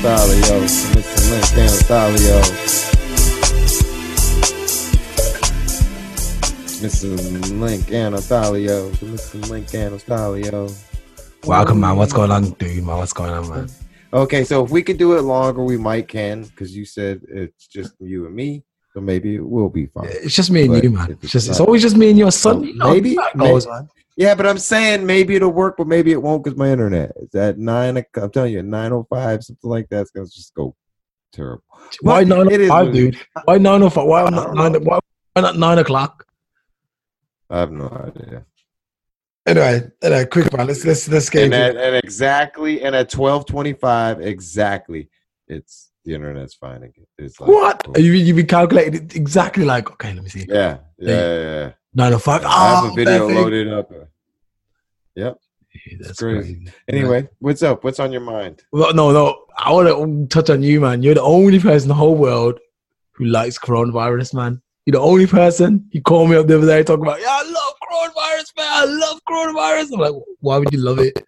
Stalio. Mr. Link Stalio. Mr. Link Stalio. Mr. Link Stalio. Welcome, man. What's going on, dude? Man, what's going on, man? Okay, so if we could do it longer, we might can because you said it's just you and me, so maybe it will be fine. It's just me and But you, man. It's just it's always just me and your son. You know, Maybe- goes, maybe- man. Yeah, but I'm saying maybe it'll work, but maybe it won't because my internet is at nine. o'c- I'm telling you, at nine oh five, something like that's gonna just go terrible. Why But nine oh it oh is five, dude? Why nine oh five? Why I not nine? Why, why not nine o'clock? I have no idea. Anyway, anyway, quick man. Let's let's let's get And into at, and exactly, and at twelve twenty five, exactly, it's the internet's finding it. It's like, what? You you be calculating it exactly like okay. Let me see. Yeah, yeah, yeah. yeah. Nine oh five. I have a Oh, video loaded up. Yep. That's crazy. crazy. Anyway, what's up? What's on your mind? Well, no, no. I want to touch on you, man. You're the only person in the whole world who likes coronavirus, man. You're the only person. You called me up the other day talking about, yeah, I love coronavirus, man. I love coronavirus. I'm like, why would you love it?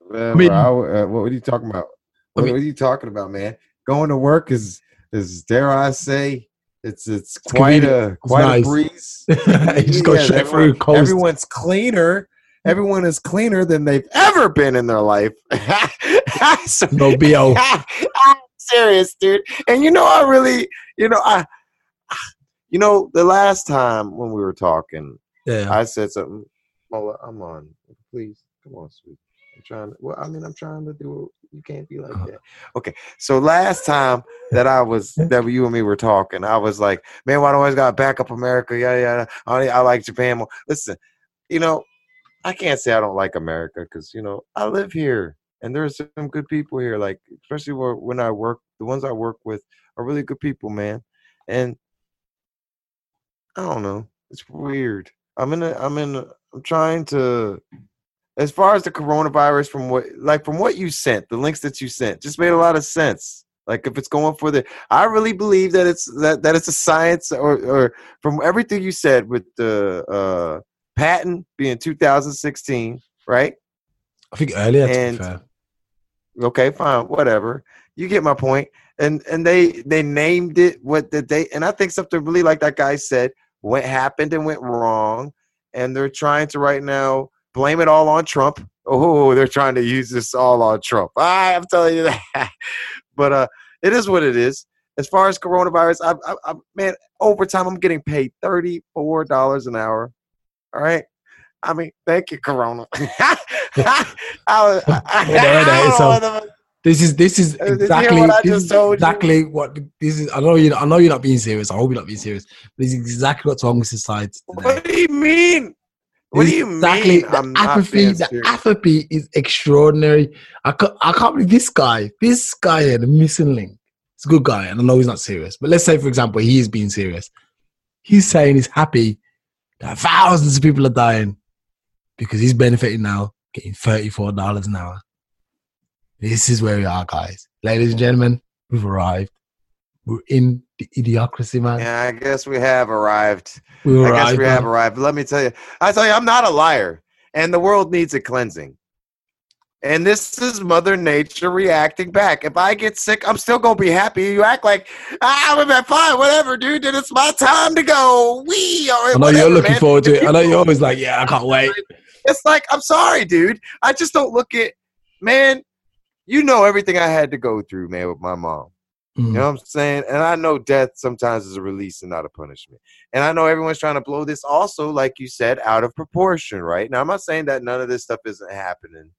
Whatever. mean- I w- uh, what are you talking about? What, mean- what are you talking about, man? Going to work is is dare I say it's it's, quite a quite nice. a breeze. just straight everyone- through. Everyone's cleaner. Everyone is cleaner than they've ever been in their life. So- No BO. I'm serious, dude. And you know, I really, you know, I, you know, the last time when we were talking, Yeah. I said something. Well, I'm on. Please, come on, sweet. I'm trying. To, well, I mean, I'm trying to do. it. You can't be like Uh-huh. that. Okay. So last time that I was that you and me were talking, I was like, man, why do I always got back up America? Yeah, yeah. I, I like Japan more. Listen, you know, I can't say I don't like America because you know I live here and there's some good people here. Like especially where, when I work, the ones I work with are really good people, man. And I don't know. It's weird. I'm in a. I'm in. A, I'm trying to. As far as the coronavirus, from what like from what you sent, the links that you sent, just made a lot of sense. Like if it's going for the, I really believe that it's that that it's a science, or or from everything you said with the uh patent being 2016, right? I think earlier, and- okay fine whatever you get my point and and they they named it what the they and i think something really like that guy said what happened and went wrong and they're trying to right now blame it all on trump oh they're trying to use this all on trump ah, i'm telling you that but uh it is what it is as far as coronavirus i i, I man overtime i'm getting paid $34 an hour all right I mean, thank you, Corona. I, was- I, I, Yeah, yeah, I don't so- know whether- This is this is Uh, did you hear exactly what this is told you? exactly what this is. I know you. I know you're not being serious. I hope you're not being serious. This is exactly what's wrong with society today. What do you mean? What do you exactly mean? the I'm apathy. The serious. apathy is extraordinary. I can't, I can't believe this guy. This guy here, the missing link. He's a good guy, and I know he's not serious. But let's say, for example, he is being serious. He's saying he's happy that thousands of people are dying because he's benefiting now, getting thirty-four dollars an hour. This is where we are, guys. Ladies and gentlemen, we've arrived. We're in the idiocracy, man. Yeah, I guess we have arrived. We I arrived. guess we have arrived. Let me tell you, I tell you, I'm not a liar, and the world needs a cleansing. And this is Mother Nature reacting back. If I get sick, I'm still gonna be happy. You act like ah, I'm at fine, whatever, dude. Then it's my time to go. We are. I know you're looking forward to it. I know you're always like, yeah, I can't wait. It's like I'm sorry, dude. I just don't look at man. You know everything I had to go through, man, with my mom. You Mm. know what I'm saying? And I know death sometimes is a release and not a punishment. And I know everyone's trying to blow this also, like you said, out of proportion, right? Now, I'm not saying that none of this stuff isn't happening,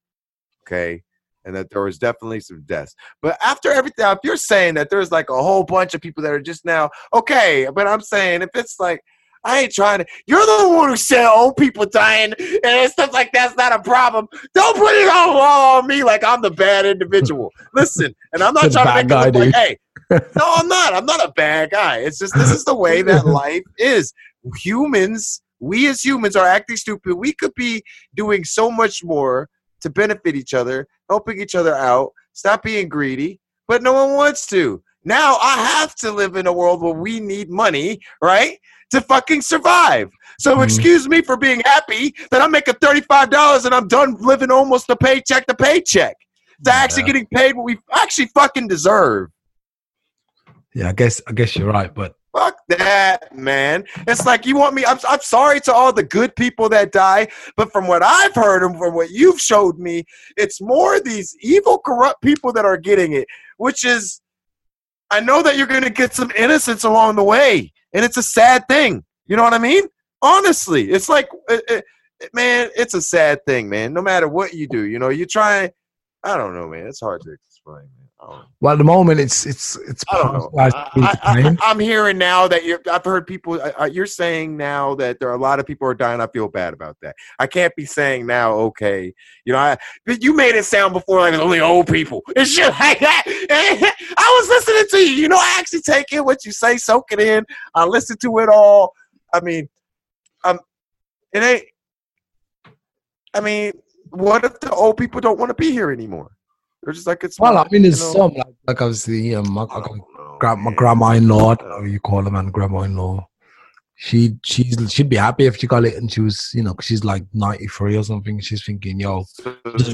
okay? And that there was definitely some deaths. But after everything, if you're saying that there's like a whole bunch of people that are just now, okay, but I'm saying if it's like, I ain't trying to. You're the one who said old people dying and stuff like that's not a problem. Don't put it all, on me like I'm the bad individual. Listen, and I'm not trying to make it look like, hey, no, I'm not. I'm not a bad guy. It's just this is the way that life is. Humans, we as humans are acting stupid. We could be doing so much more to benefit each other, helping each other out, stop being greedy, but no one wants to. Now I have to live in a world where we need money, right? To fucking survive. So Mhm. excuse me for being happy that I'm making $35 and I'm done living almost a paycheck to paycheck. to actually getting paid what we actually fucking deserve. Yeah, I guess I guess you're right, but Fuck that, man. It's like you want me. I'm, I'm sorry to all the good people that die, but from what I've heard and from what you've showed me, it's more these evil, corrupt people that are getting it, which is, I know that you're going to get some innocence along the way, and it's a sad thing. You know what I mean? Honestly, it's like, it, it, man, it's a sad thing, man. No matter what you do, you know, you try. I don't know, man. It's hard to explain. Well, at the moment, it's it's it's. I don't know. I, am hearing now that you're. I've heard people. Uh, you're saying now that there are a lot of people are dying. I feel bad about that. I can't be saying now. Okay, you know. I, you made it sound before like it's only old people. It's just like that. I was listening to you. You know, I actually take in what you say, soak it in. I listen to it all. I mean, um, it ain't. I mean, what if the old people don't want to be here anymore? They're just like it's. Well, I mean, it's you know, some like, like obviously, um, my, gra- my grandma-in-law, or you call her man, grandma-in-law. She she's she'd be happy if she got it, and she was you know she's like 93 or something. She's thinking, yo,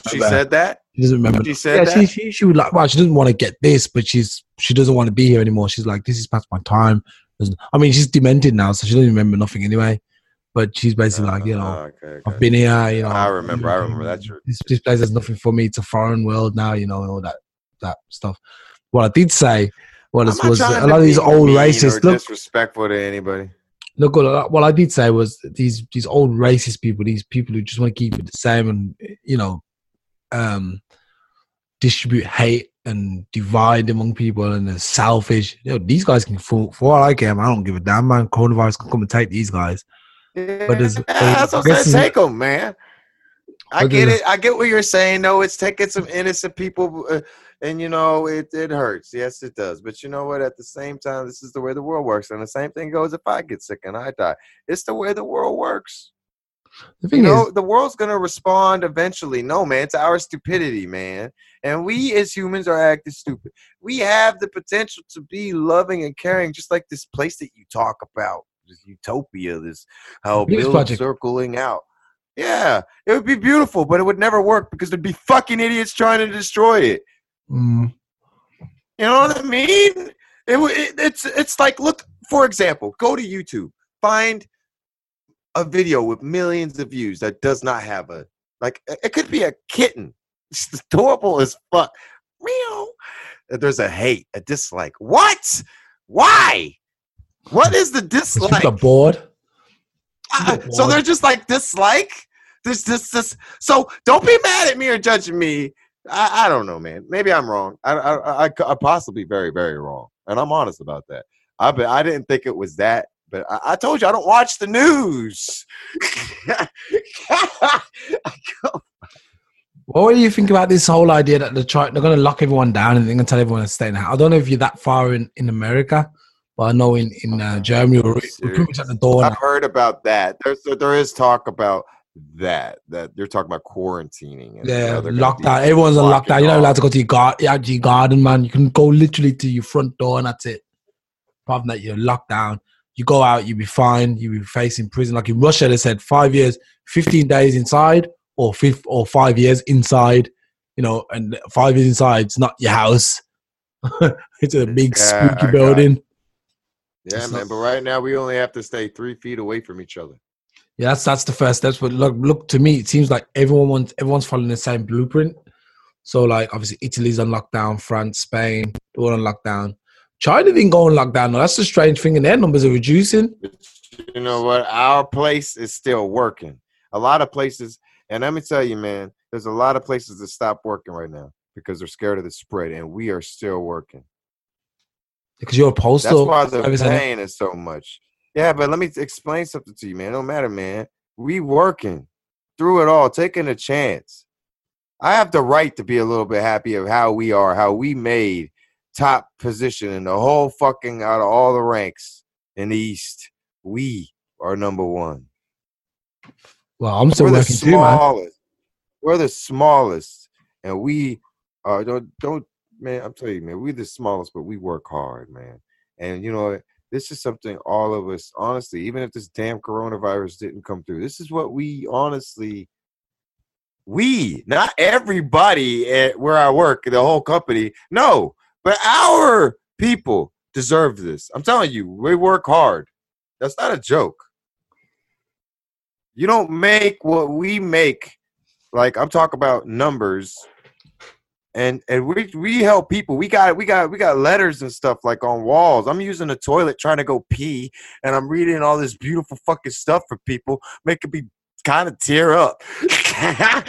she said that. She doesn't remember. She said yeah, that. She, she she would like. Well, she doesn't want to get this, but she's she doesn't want to be here anymore. She's like, this is past my time. I mean, she's demented now, so she doesn't remember nothing anyway but she's basically like, you know, uh, okay, okay. I've been here, you know. I remember, I remember that. This, this place has nothing for me. It's a foreign world now, you know, and all that that stuff. What I did say was, was a lot of these old racists look disrespectful to anybody. Look, what I did say was these these old racist people, these people who just want to keep it the same, and you know, um, distribute hate and divide among people, and they're selfish. You know, these guys can fall for all I care. I don't give a damn, man. Coronavirus can come and take these guys but yeah, that's what I'm saying. Take them, man. I get it. I get what you're saying. No, it's taking some innocent people, uh, and you know it. It hurts. Yes, it does. But you know what? At the same time, this is the way the world works, and the same thing goes if I get sick and I die. It's the way the world works. The thing you know, is, the world's gonna respond eventually. No, man, it's our stupidity, man. And we as humans are acting stupid. We have the potential to be loving and caring, just like this place that you talk about this utopia, this how Bill's circling out. Yeah, it would be beautiful, but it would never work because there'd be fucking idiots trying to destroy it. Mm. You know what I mean? It, it, it's it's like look for example, go to YouTube, find a video with millions of views that does not have a like it could be a kitten. It's adorable as fuck. Meow. There's a hate, a dislike. What? Why? What is the dislike? The board. Uh, so they're just like dislike. This, this, this. So don't be mad at me or judging me. I, I don't know, man. Maybe I'm wrong. I, I, I, I possibly very, very wrong, and I'm honest about that. I, but I didn't think it was that, but I, I told you I don't watch the news. what do you think about this whole idea that they're trying, they're going to lock everyone down and they're going to tell everyone to stay in the house? I don't know if you're that far in, in America, but I know in in uh, Germany we're, we're pretty much at the door. I've heard about that. There's there is talk about that that you're talking about quarantining. And yeah, lockdown. Everyone's on lockdown. You're not allowed to go to your, gar- your garden, man. You can go literally to your front door and that's it. Apart from that, you're locked down. You go out, you'll be fine. You'll be facing prison. Like in Russia, they said five years, 15 days inside, or fifth or five years inside. You know, and five years inside, it's not your house. it's a big yeah, spooky building. Yeah, it's man. Not, but right now we only have to stay three feet away from each other. Yeah, that's that's the first steps. But look, look to me, it seems like everyone wants everyone's following the same blueprint. So like obviously Italy's on lockdown, France, Spain, all on lockdown. China didn't go on lockdown. No, that's the strange thing, and their numbers are reducing. You know what? Our place is still working. A lot of places, and let me tell you, man, there's a lot of places that stop working right now because they're scared of the spread, and we are still working because you're a postal. That's why the pain is so much. Yeah, but let me explain something to you, man. No matter, man. We working through it all, taking a chance. I have the right to be a little bit happy of how we are, how we made top position in the whole fucking out of all the ranks in the East. We are number one. Well, I'm still We're the smallest. Too, We're the smallest, and we uh, don't don't man, I'm telling you, man, we're the smallest, but we work hard, man. And you know, this is something all of us, honestly, even if this damn coronavirus didn't come through, this is what we honestly we, not everybody at where I work, the whole company. No, but our people deserve this. I'm telling you, we work hard. That's not a joke. You don't make what we make. Like I'm talking about numbers, and and we we help people. We got we got we got letters and stuff like on walls. I'm using the toilet trying to go pee, and I'm reading all this beautiful fucking stuff for people, making me kind of tear up.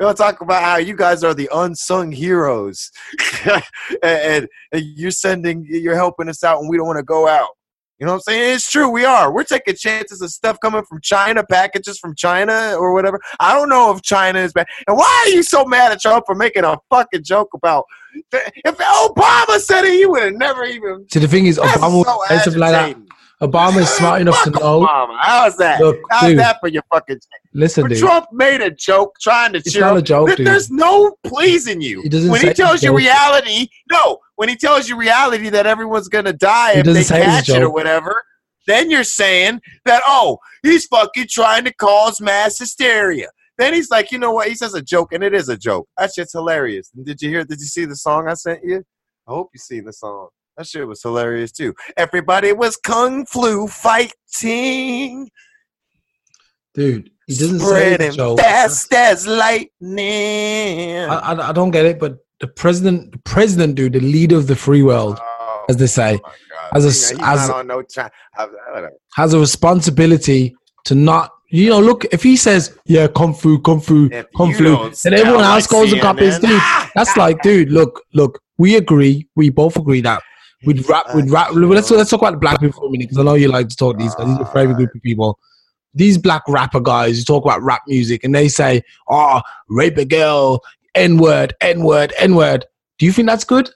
know, talk about how you guys are the unsung heroes, and, and, and you're sending, you're helping us out, and we don't want to go out. You know what I'm saying? It's true. We are. We're taking chances of stuff coming from China, packages from China or whatever. I don't know if China is bad. And why are you so mad at Trump for making a fucking joke about? If Obama said it, he would have never even. So the thing is, Obama so something like that. Obama is smart enough to know. Obama. How's that? Look, How's dude. that for your fucking? Listen, dude. Trump made a joke trying to It's cheer not a joke, dude. There's no pleasing you. He doesn't when he tells you reality, no. When he tells you reality that everyone's gonna die He if they say it's a catch it or whatever, then you're saying that oh, he's fucking trying to cause mass hysteria. Then he's like, you know what? He says a joke, and it is a joke. That shit's hilarious. And did you hear? Did you see the song I sent you? I hope you seen the song. That shit was hilarious too. Everybody was kung flu fighting, Dude, he doesn't say spreading joke. fast as lightning. I, I, I don't get it, but the president, the president, dude, the leader of the free world, Oh, as they say, God. a He's as- on no time. I, I has a responsibility to not, you know, look, if he says, yeah, kung fu, kung fu, If kung fu, don't everyone else goes and copies, CNN, dude. That's like, dude, look, look, we agree, we both agree that we'd rap, we'd rap. Let's uh, let's talk about the black people for a minute because I know you like to talk these guys. These are group of people. These black rapper guys who talk about rap music and they say, "Oh, rape a girl, n word, n word, n word." Do you think that's good?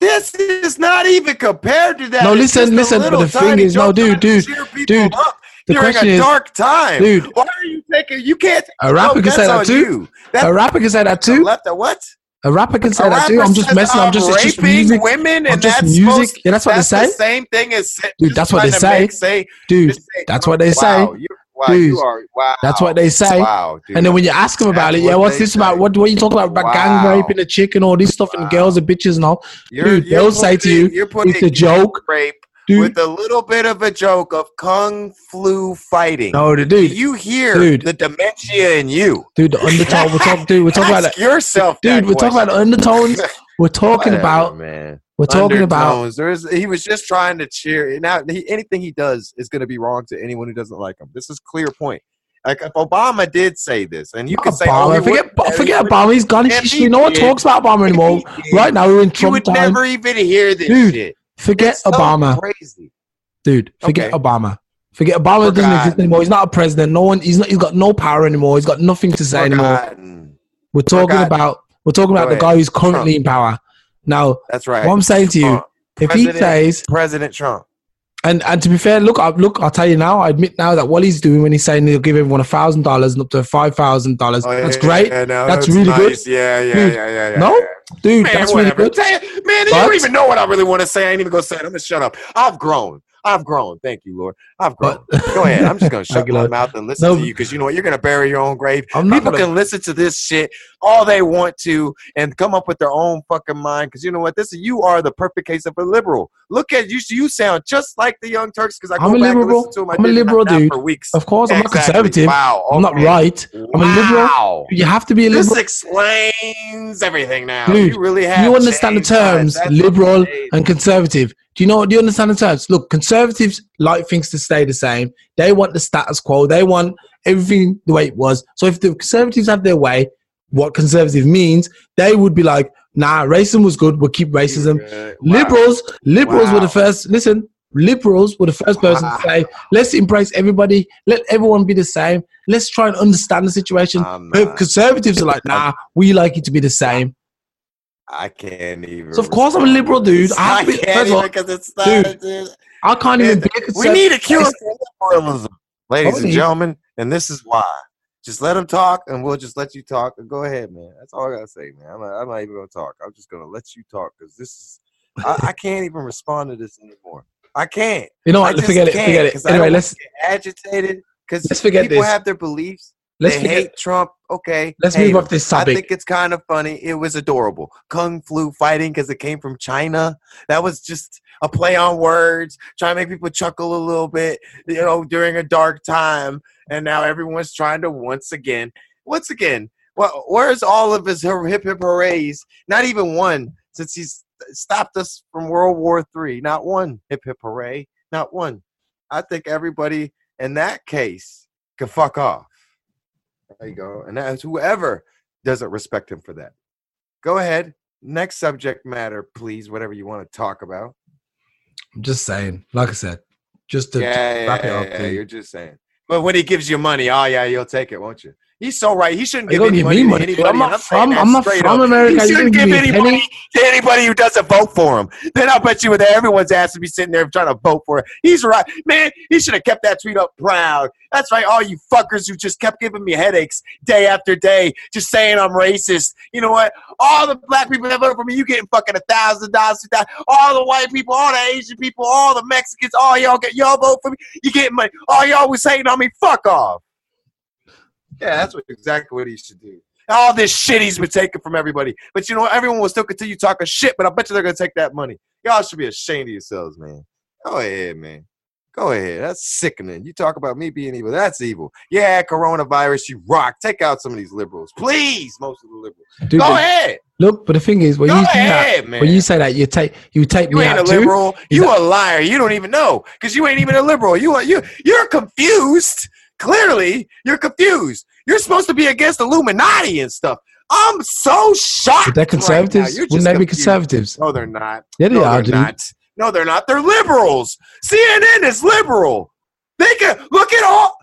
This is not even compared to that. No, It's listen, listen, but the thing is- no, dude, dude, dude, up The during question a is, dark time, dude, Why are you taking? You can't. a rapper no, can say that too. You. A rapper can say that too. Left a what? A rapper can say A that too. I'm just messing. I'm just, oh, it's just music. women, I'm and just that's music. supposed- Yeah, that's what that's they say. the same thing as Dude, that's what they say. make- say, dude. say- That's what they say. wow, Dude, are. Wow. That's what they say. Wow, dude. And then when you ask them about it, yeah, what's this about? say. What what you talking about? About gang raping a chick and all this stuff and girls and bitches and all. You're- dude, you're they'll say to you, putting It's a joke, rape dude. with a little bit of a joke of kung flu fighting. No, the Do dude, you hear Dude. the dementia in you? dude, the undertone. We're talking, dude. We're talking about, yourself, dude. We're talking about undertones. We're talking Whatever, about. man. We're talking about. There's he was just trying to cheer. Now he, anything he does is going to be wrong to anyone who doesn't like him. This is clear point. Like if Obama did say this, and you could say, oh, Obama. forget, wouldn't- forget he would- Obama. He's gone. He. No one talks about Obama anymore. if he did, Right now, we're in Trump You would time. never even hear this Dude, shit. Forget so Obama, Crazy. dude. Forget Okay. Obama. Forget Obama doesn't exist anymore. He's not a president. No one. He's not. He's got no power anymore. He's got nothing to say anymore. We're talking Forgotten. about. We're talking about Go the guy who's currently in power. Now, That's right. what I'm saying to you, Trump. if he says, President Trump. and and to be fair, look, I, look, I'll tell you now. I admit now that what he's doing when he's saying he'll give everyone a thousand dollars and up to five thousand dollars, Oh, that's great, yeah, no, That's that's really good. Yeah, yeah, Dude, yeah, yeah, yeah. no, yeah. Dude. Man, that's really whatever. good. You- man, you don't even know what I really want to say. I ain't even gonna say it. I'm gonna shut up. I've grown. I've grown. Thank you, Lord. I've grown. Go ahead. I'm just gonna shut my mouth and listen No. to you because you know what? You're gonna bury your own grave. I'm People gonna- can listen to this shit all they want to and come up with their own fucking mind. Because you know what? This you are the perfect case of a liberal. Look at you. You sound just like the Young Turks. Because I go I'm a back liberal. and listen to them. I I'm a liberal dude. for weeks. Of course, I'm not conservative. Wow. I'm not right. I'm a liberal. You have to be a liberal. This explains everything now. Dude, you really have. You understand the terms liberal amazing. and conservative. Do you know? what? Do you understand the terms? Look, conservatives like things to stay the same. They want the status quo. They want everything the way it was. So if the conservatives have their way, what conservative means, they would be like, "Nah, racism was good. We'll keep racism." Yeah, wow. Liberals, liberals were the first. Listen, liberals were the first person Wow. to say, "Let's embrace everybody. Let everyone be the same. Let's try and understand the situation." Ah, Not- conservatives are like, "Nah, we like it to be the same." I can't even. So of course I'm a liberal dude. I have to be- can't first of all, even because it's not. dude, dude. I can't even We need a cure for liberalism, ladies and gentlemen, and this is why. Just let them talk, and we'll just let you talk. Go ahead, man. That's all I gotta say, man. I'm not, I'm not even gonna talk. I'm just gonna let you talk because this is. I, I can't even respond to this anymore. I can't. You know what? Forget it. Forget it. Anyway, let's get agitated because people this. have their beliefs. Let's they hate Trump. Okay, Let's move off this I think it's kind of funny. It was adorable. Kung flu fighting because it came from China. That was just a play on words, trying to make people chuckle a little bit, you know, during a dark time. And now everyone's trying to once again, once again, well, where's all of his hip hip hoorays? Not even one since he's stopped us from World War Three. Not one hip hip hooray. Not one. I think everybody in that case can fuck off. There you go. And that's whoever doesn't respect him for that. Go ahead. Next subject matter, please. Whatever you want to talk about. I'm just saying. Like I said, just to, yeah, wrap it yeah, up. yeah, please. you're just saying. But when he gives you money, oh yeah, you'll take it, won't you? He's so right. He shouldn't give any give me money, to money, dude. anybody. I'm not from- I'm not straight from up. America. He shouldn't give any money to anybody who doesn't vote for him. Then I'll bet you with everyone's ass to be sitting there trying to vote for him. He's right, man. He should have kept that tweet up proud. That's right, all you fuckers who just kept giving me headaches day after day, just saying I'm racist. You know what? All the black people that voted for me, you getting fucking a thousand dollars. All the white people, all the Asian people, all the Mexicans, all y'all get y'all vote for me. You getting money. All y'all was hating on me. Fuck off. Yeah, that's what exactly what he should do. All this shit he's been taking from everybody. But you know what? Everyone will still continue talking shit, but I bet you they're gonna take that money. Y'all should be ashamed of yourselves, man. Go ahead, man. Go ahead. That's sickening. You talk about me being evil. That's evil. Yeah, coronavirus, you rock. Take out some of these liberals. Please, most of the liberals. Dude, Go ahead. Look, but the thing is, when Go you say that, man. when you say that, you take you take You me ain't a out too. liberal. Is You a liar. You don't even know because you ain't even a liberal. You are you you're confused. Clearly, you're confused. You're supposed to be against Illuminati and stuff. I'm so shocked. But they're right conservatives. You're Wouldn't they be conservatives? No, they're not. Yeah, they no, are, they're dude. not. No, they're not. They're liberals. CNN is liberal. They can look at all.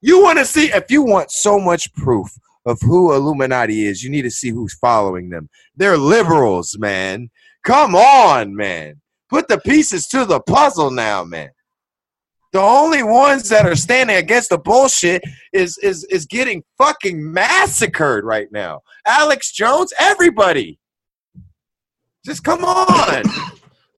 You want to see if you want so much proof of who Illuminati is, you need to see who's following them. They're liberals, man. Come on, man. Put the pieces to the puzzle now, man. The only ones that are standing against the bullshit is is is getting fucking massacred right now. Alex Jones, everybody. Just come on.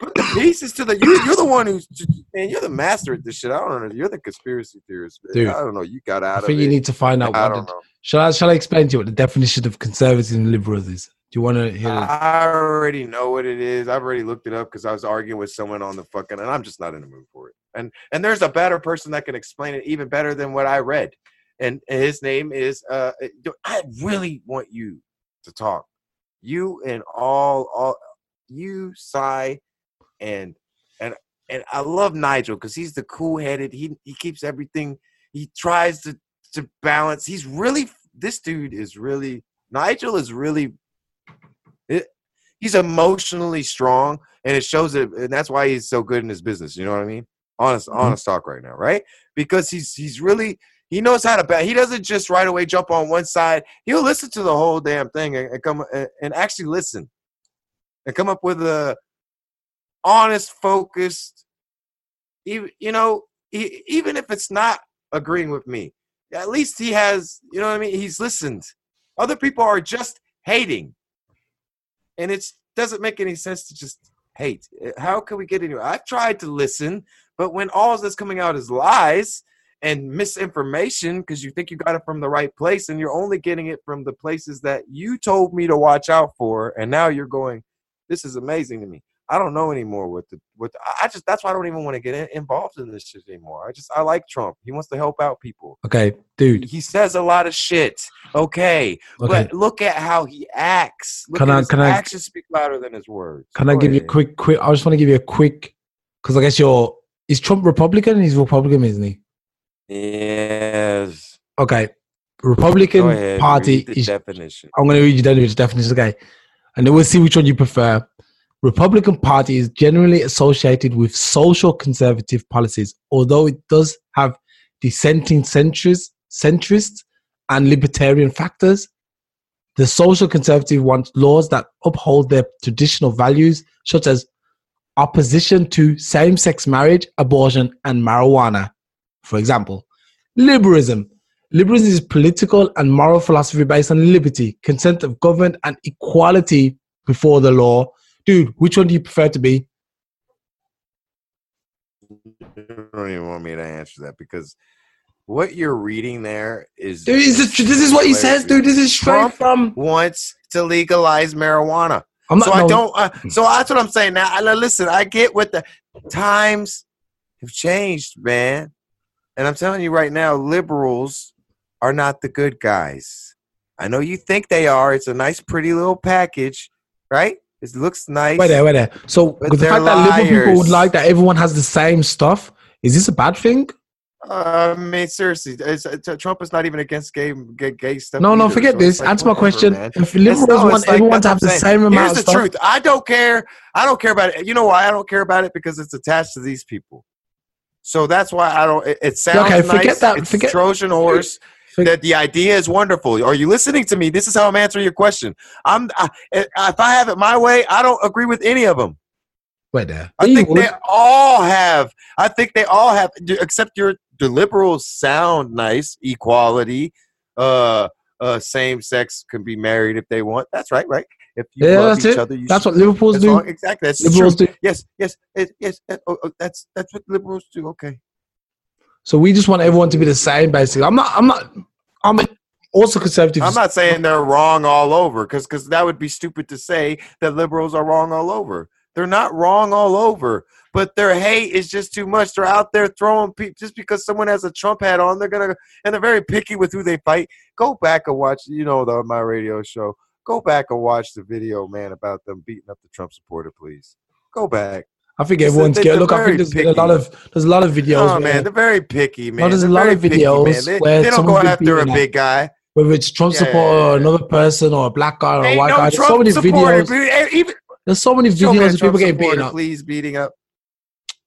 Put the pieces to the you you're the one who's man, you're the master at this shit. I don't know. You're the conspiracy theorist. man. Dude, I don't know. You got out I of think it. you need to find out I what. don't The, know. shall I? Shall I explain to you what the definition of conservatism and liberals is? Do you want to hear? it? I already know what it is. I've already looked it up because I was arguing with someone on the fucking, and I'm just not in the mood for it. And and there's a better person that can explain it even better than what I read, and his name is. Uh, I really want you to talk. You and all all you, Cy, and and and I love Nigel because he's the cool headed. He he keeps everything. He tries to to balance. He's really this dude is really Nigel is really it, he's emotionally strong, and it shows it, and that's why he's so good in his business. You know what I mean? Honest, Mhm. honest talk right now, right? Because he's he's really he knows how to bet. He doesn't just right away jump on one side. He'll listen to the whole damn thing and, and come and, and actually listen and come up with a honest, focused. Even you know, e- even if it's not agreeing with me, at least he has. You know what I mean? He's listened. Other people are just hating, and it doesn't make any sense to just hate. Uh, How can we get anywhere? I've tried to listen, but when all that's coming out is lies and misinformation because you think you got it from the right place and you're only getting it from the places that you told me to watch out for and now you're going this is amazing to me i don't know anymore what the what the, i just that's why i don't even want to get in, involved in this shit anymore i just i like trump he wants to help out people Okay, dude. he says a lot of shit okay, Okay. but look at how he acts look Can I- his can I- actions speak louder than his words Can I Go give you a quick, quick? I just want to give you a quick, because I guess you're. Is Trump Republican? He's Republican, isn't he? yes Okay. Republican ahead Party is. definition I'm going to read you down the definition. Okay, and then we'll see which one you prefer. Republican Party is generally associated with social conservative policies, although it does have dissenting centrists, centrists and libertarian factors. The social conservative wants laws that uphold their traditional values, such as opposition to same sex marriage, abortion, and marijuana. For example, liberalism. Liberalism is political and moral philosophy based on liberty, consent of government, and equality before the law. Dude, which one do you prefer to be? you don't even want me to answer that because what you're reading there is Dude, is it, this is what he says, dude. This is straight Trump from. wants to legalize marijuana. I'm not. so I don't. Uh, so that's what I'm saying now. I, listen, I get what the times have changed, man, and I'm telling you right now, liberals are not the good guys. I know you think they are. It's a nice, pretty little package, right? It looks nice. Wait there, wait there. So the fact they're that liberal people would like that everyone has the same stuff, is this a bad thing? Uh, I mean, seriously, it's, it's, Trump is not even against gay, gay, gay stuff. No, no, either, forget so this. like, Answer my question. man. If liberals no, want like- everyone to have the same amount Here's of the stuff, truth. I don't care. I don't care about it. You know why I don't care about it? Because it's attached to these people. So that's why I don't. It, it sounds Okay, forget nice. that- It's forget- Trojan horse. That the idea is wonderful. Are you listening to me? This is how I'm answering your question. I'm. I, if I have it my way, I don't agree with any of them. wait there. I think they all have. I think they all have. Except your the liberals sound nice, equality, uh, uh, same sex can be married if they want. That's right, right. If you Yeah, love that's each it. other, you That's should- what liberals that's do. all- exactly. That's Liberals truth. do. Yes, yes, yes. uh, oh, oh, that's that's what liberals do. Okay. So we just want everyone to be the same, basically. I'm not. I'm not. I'm also conservative. I'm not saying they're wrong all over, because because that would be stupid to say that liberals are wrong all over. They're not wrong all over, but their hate is just too much. They're out there throwing people just because someone has a Trump hat on. They're gonna and they're very picky with who they fight. Go back and watch, you know, the my radio show. Go back and watch the video, man, about them beating up the Trump supporter. Please go back. I think everyone's scared. Look, I think there's a lot of there's a lot of videos. Oh man, they're very picky, man. there's a lot of videos. They, don't go after a big guy. whether it's Trump Yeah. support or another person or a black guy or a white no guy. There's so many videos. Eh, even There's so many show me a videos of people getting supporter, beaten up. Please beating up.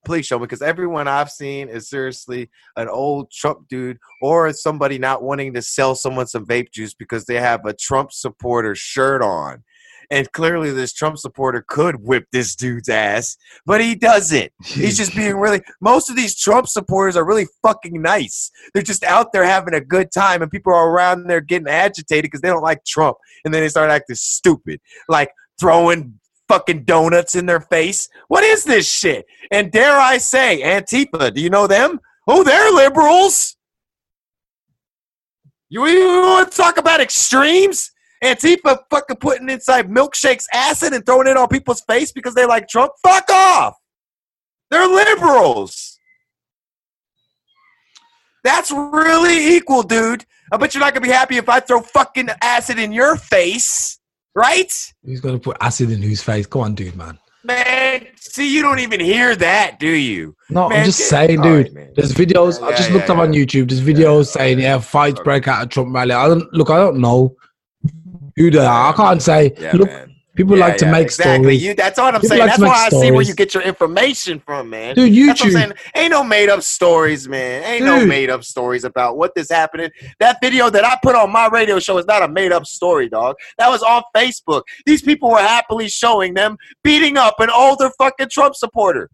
Please show me because everyone I've seen is seriously an old Trump dude or somebody not wanting to sell someone some vape juice because they have a Trump supporter shirt on. And clearly, this Trump supporter could whip this dude's ass, but he doesn't. He's just being really. Most of these Trump supporters are really fucking nice. They're just out there having a good time, and people are around there getting agitated because they don't like Trump, and then they start acting stupid, like throwing fucking donuts in their face. What is this shit? And dare I say, Antifa? Do you know them? Oh, they're liberals. You, want to talk about extremes? Antifa fucking putting inside milkshakes acid and throwing it on people's face because they like Trump? Fuck off. They're liberals. That's really equal, dude. I bet you're not gonna be happy if I throw fucking acid in your face, right? Who's gonna put acid in whose face? Come on, dude, man. Man, see, you don't even hear that, do you? No, Man, I'm just saying, dude. man. there's videos. Yeah, I just yeah, looked up yeah, on YouTube. There's videos saying, "Yeah, fights break out at Trump rally." I don't look. I don't know who are. I can't say. Yeah, look, man. people Yeah, like to yeah, make exactly. stories. You, that's what I'm People saying. like that's why I see where you get your information from, man. Dude, That's what I'm YouTube. saying. Ain't no made up stories, man. Ain't no made up stories about what this happening. That video that I put on my radio show is not a made up story, dog. That was on Facebook. These people were happily showing them beating up an older fucking Trump supporter.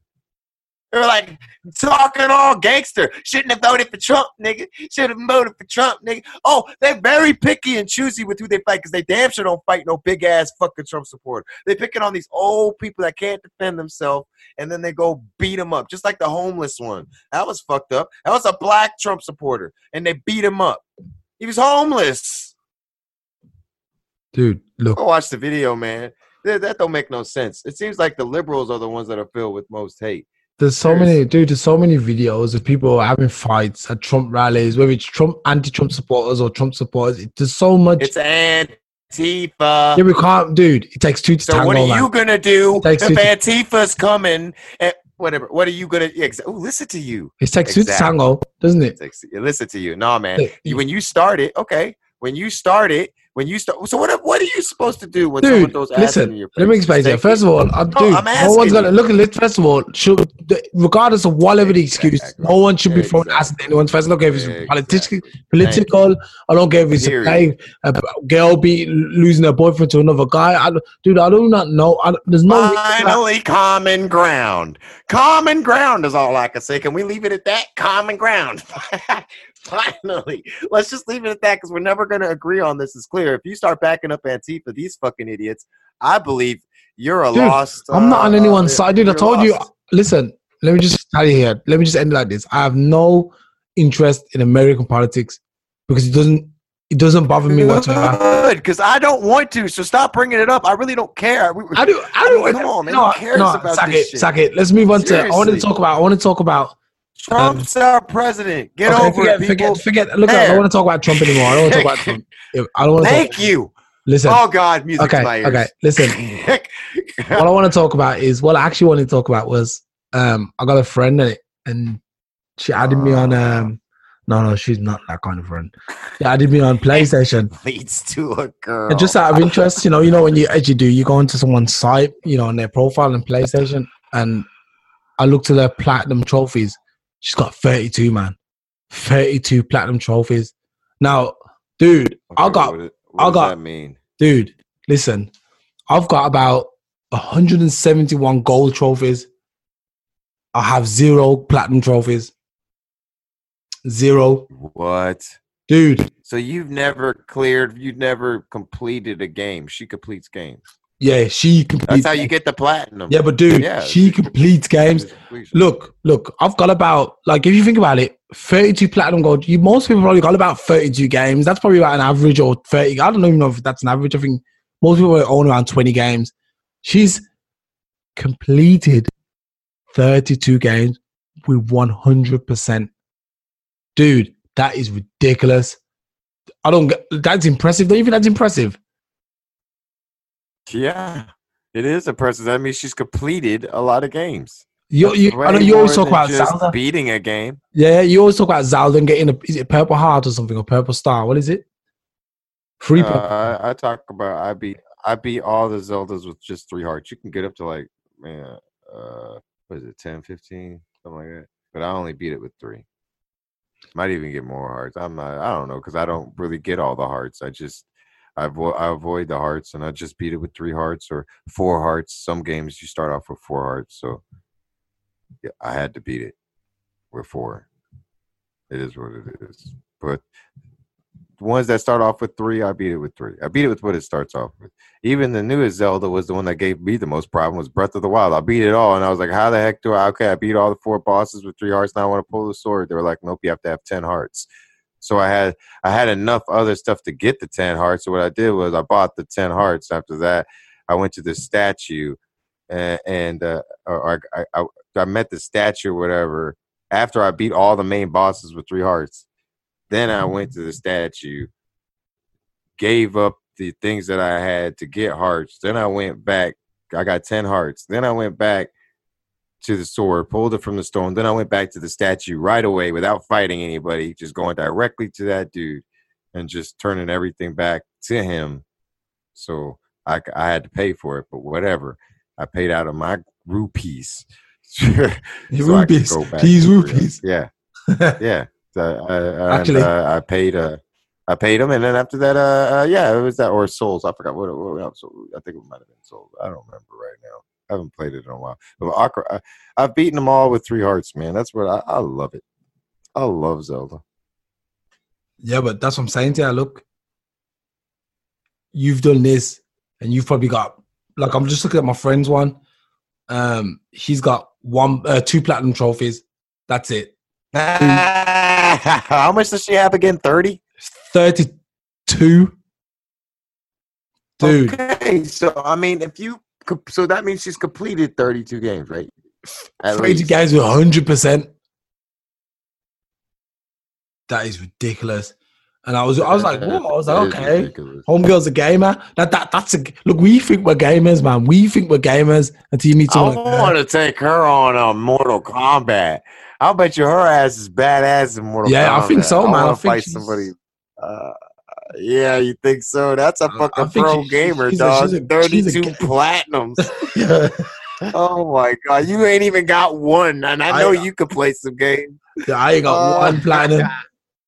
They're like talking all gangster. Shouldn't have voted for Trump, nigga. Should have voted for Trump, nigga. Oh, they're very picky and choosy with who they fight because they damn sure don't fight no big ass fucking Trump supporter. They're picking on these old people that can't defend themselves, and then they go beat them up, just like the homeless one. That was fucked up. That was a black Trump supporter, and they beat him up. He was homeless. Dude, look. Go watch the video, man. That don't make no sense. It seems like the liberals are the ones that are filled with most hate. There's so many, dude. There's so many videos of people having fights at Trump rallies, whether it's Trump anti-Trump supporters or Trump supporters. It, there's so much. It's Antifa. yeah, we can't, dude. It takes two to So tango, what are man. you gonna do if Takes to- Antifa's coming? And whatever. What are you gonna? Yeah, exa- oh, listen to you. It takes two to Exactly. tango, doesn't it? Ex- Listen to you. No, man. You, when you started, okay. When you started, when you start. So what? What are you supposed to do when someone Dude, throws acid listen. in your face? Let me explain. Take First of all, uh, dude, I'm no one's gonna look at it. First of all, should regardless of whatever the excuse, Exactly. no one should be throwing Exactly. acid in anyone's face. I don't care if it's Exactly. political, political. I don't care if it's a, a girl be losing her boyfriend to another guy. I, dude, I do not know. I, there's no. that- Finally, common ground. Common ground is all I can say. Can we leave it at that? Common ground. Finally, let's just leave it at that because we're never going to agree on this. Is clear. If you start backing up Antifa, these fucking idiots, I believe you're a Dude, lost. I'm not on uh, anyone's side, dude. I told you. Listen, let me just tell you here. Let me just end it like this. I have no interest in American politics because it doesn't it doesn't bother me whatsoever. Good, because I don't want to. So stop bringing it up. I really don't care. We- I do. I do. Come on, man. No, Who cares no, about sack this it, shit? sack it. Let's move on to. I wanted to talk about. I want to talk about. Trump's our president. Get okay, over forget, it, people. forget, forget. Look, I don't want to talk about Trump anymore. I don't want to talk about Trump. I don't want to. Thank talk, you. Listen. Oh God, music okay. Okay. Listen. what I want to talk about is what I actually wanted to talk about was um I got a friend and, and she added me on um no no she's not that kind of friend. She added me on PlayStation. leads to a girl. And just out of interest, you know, you know when you as you do, you go into someone's site, you know, on their profile on PlayStation, and I looked at their platinum trophies. She's got 32, man. 32 platinum trophies. Now, dude, I got What, what I does got- that mean? dude, listen, I've got about 171 gold trophies. I have zero platinum trophies. Zero. What? Dude, So you've never cleared, you've never completed a game. She completes games. Yeah, she completes. That's how you get the platinum. yeah, but dude, Yeah. she completes games. Look, look, I've got about like if you think about it, 32 platinum gold. You most people probably got about 32 games. That's probably about an average or 30. I don't even know if that's an average. I think most people own around 20 games. She's completed 32 games with 100%. Dude, that is ridiculous. I don't that's impressive. Don't you think that's impressive? Yeah, it is impressive. That means she's completed a lot of games. You, you, I know you always talk about Zelda. beating a game. Yeah, you always talk about Zelda and getting a is it purple heart or something or purple star? What is it? Free Uh. I, I talk about I beat I beat all the Zeldas with just three hearts. You can get up to like man, uh, what is it, 10, 15, something like that. But I only beat it with three. Might even get more hearts. I'm not. I don't know because I don't really get all the hearts. I just I, I avoid the hearts and I just beat it with three hearts or four hearts. Some games you start off with four hearts, so yeah, I had to beat it with four. It is what it is. But the ones that start off with three, I beat it with three. I beat it with what it starts off with. Even the newest Zelda was the one that gave me the most problem was Breath of the Wild. I beat it all, and I was like, "How the heck do I?" Okay, I beat all the four bosses with three hearts. Now I want to pull the sword. They were like, "Nope, you have to have ten hearts." So I had I had enough other stuff to get the ten hearts. So what I did was I bought the ten hearts. After that, I went to the statue, and, and uh, or I, I I met the statue, or whatever. After I beat all the main bosses with three hearts, then I went to the statue, gave up the things that I had to get hearts. Then I went back. I got 10 hearts. Then I went back to the sword, pulled it from the stone. Then I went back to the statue right away without fighting anybody, just going directly to that dude and just turning everything back to him. So I, I had to pay for it, but whatever. I paid out of my rupees. so I rupees. These rupees. Yeah. Yeah. So, I, I, Actually- and, uh, I paid. Uh, I paid him, and then after that, uh, uh, yeah, it was that or Souls. I forgot what. what else. I think it might have been Souls. I don't remember right now. I haven't played it in a while. But I, I've beaten them all with three hearts, man. That's what I, I love it. I love Zelda. Yeah, but that's what I'm saying to you. Look, you've done this, and you've probably got like I'm just looking at my friend's one. Um, he's got one, uh, two platinum trophies. That's it. How much does she have again? Thirty. Thirty-two. Dude, Okay, so I mean, if you so that means she's completed thirty-two games, right? At thirty least. guys with hundred percent. That is ridiculous. And I was, I was like, whoa. I was like, okay. ridiculous. Homegirl's a gamer. That that that's a look. We think we're gamers, man. We think we're gamers until you meet I someone. like want to take her on a Mortal Kombat. I'll bet you her ass is badass in Mortal Kombat. Yeah, I think so, man. I wanna think fight she's- somebody. Uh, yeah, you think so? That's a uh, fucking pro she- gamer, she's dog. a- a Thirty-two ga- platinums. yeah. oh my god, you ain't even got one, and I I- know you could play some games. Yeah, I ain't got Oh, one platinum,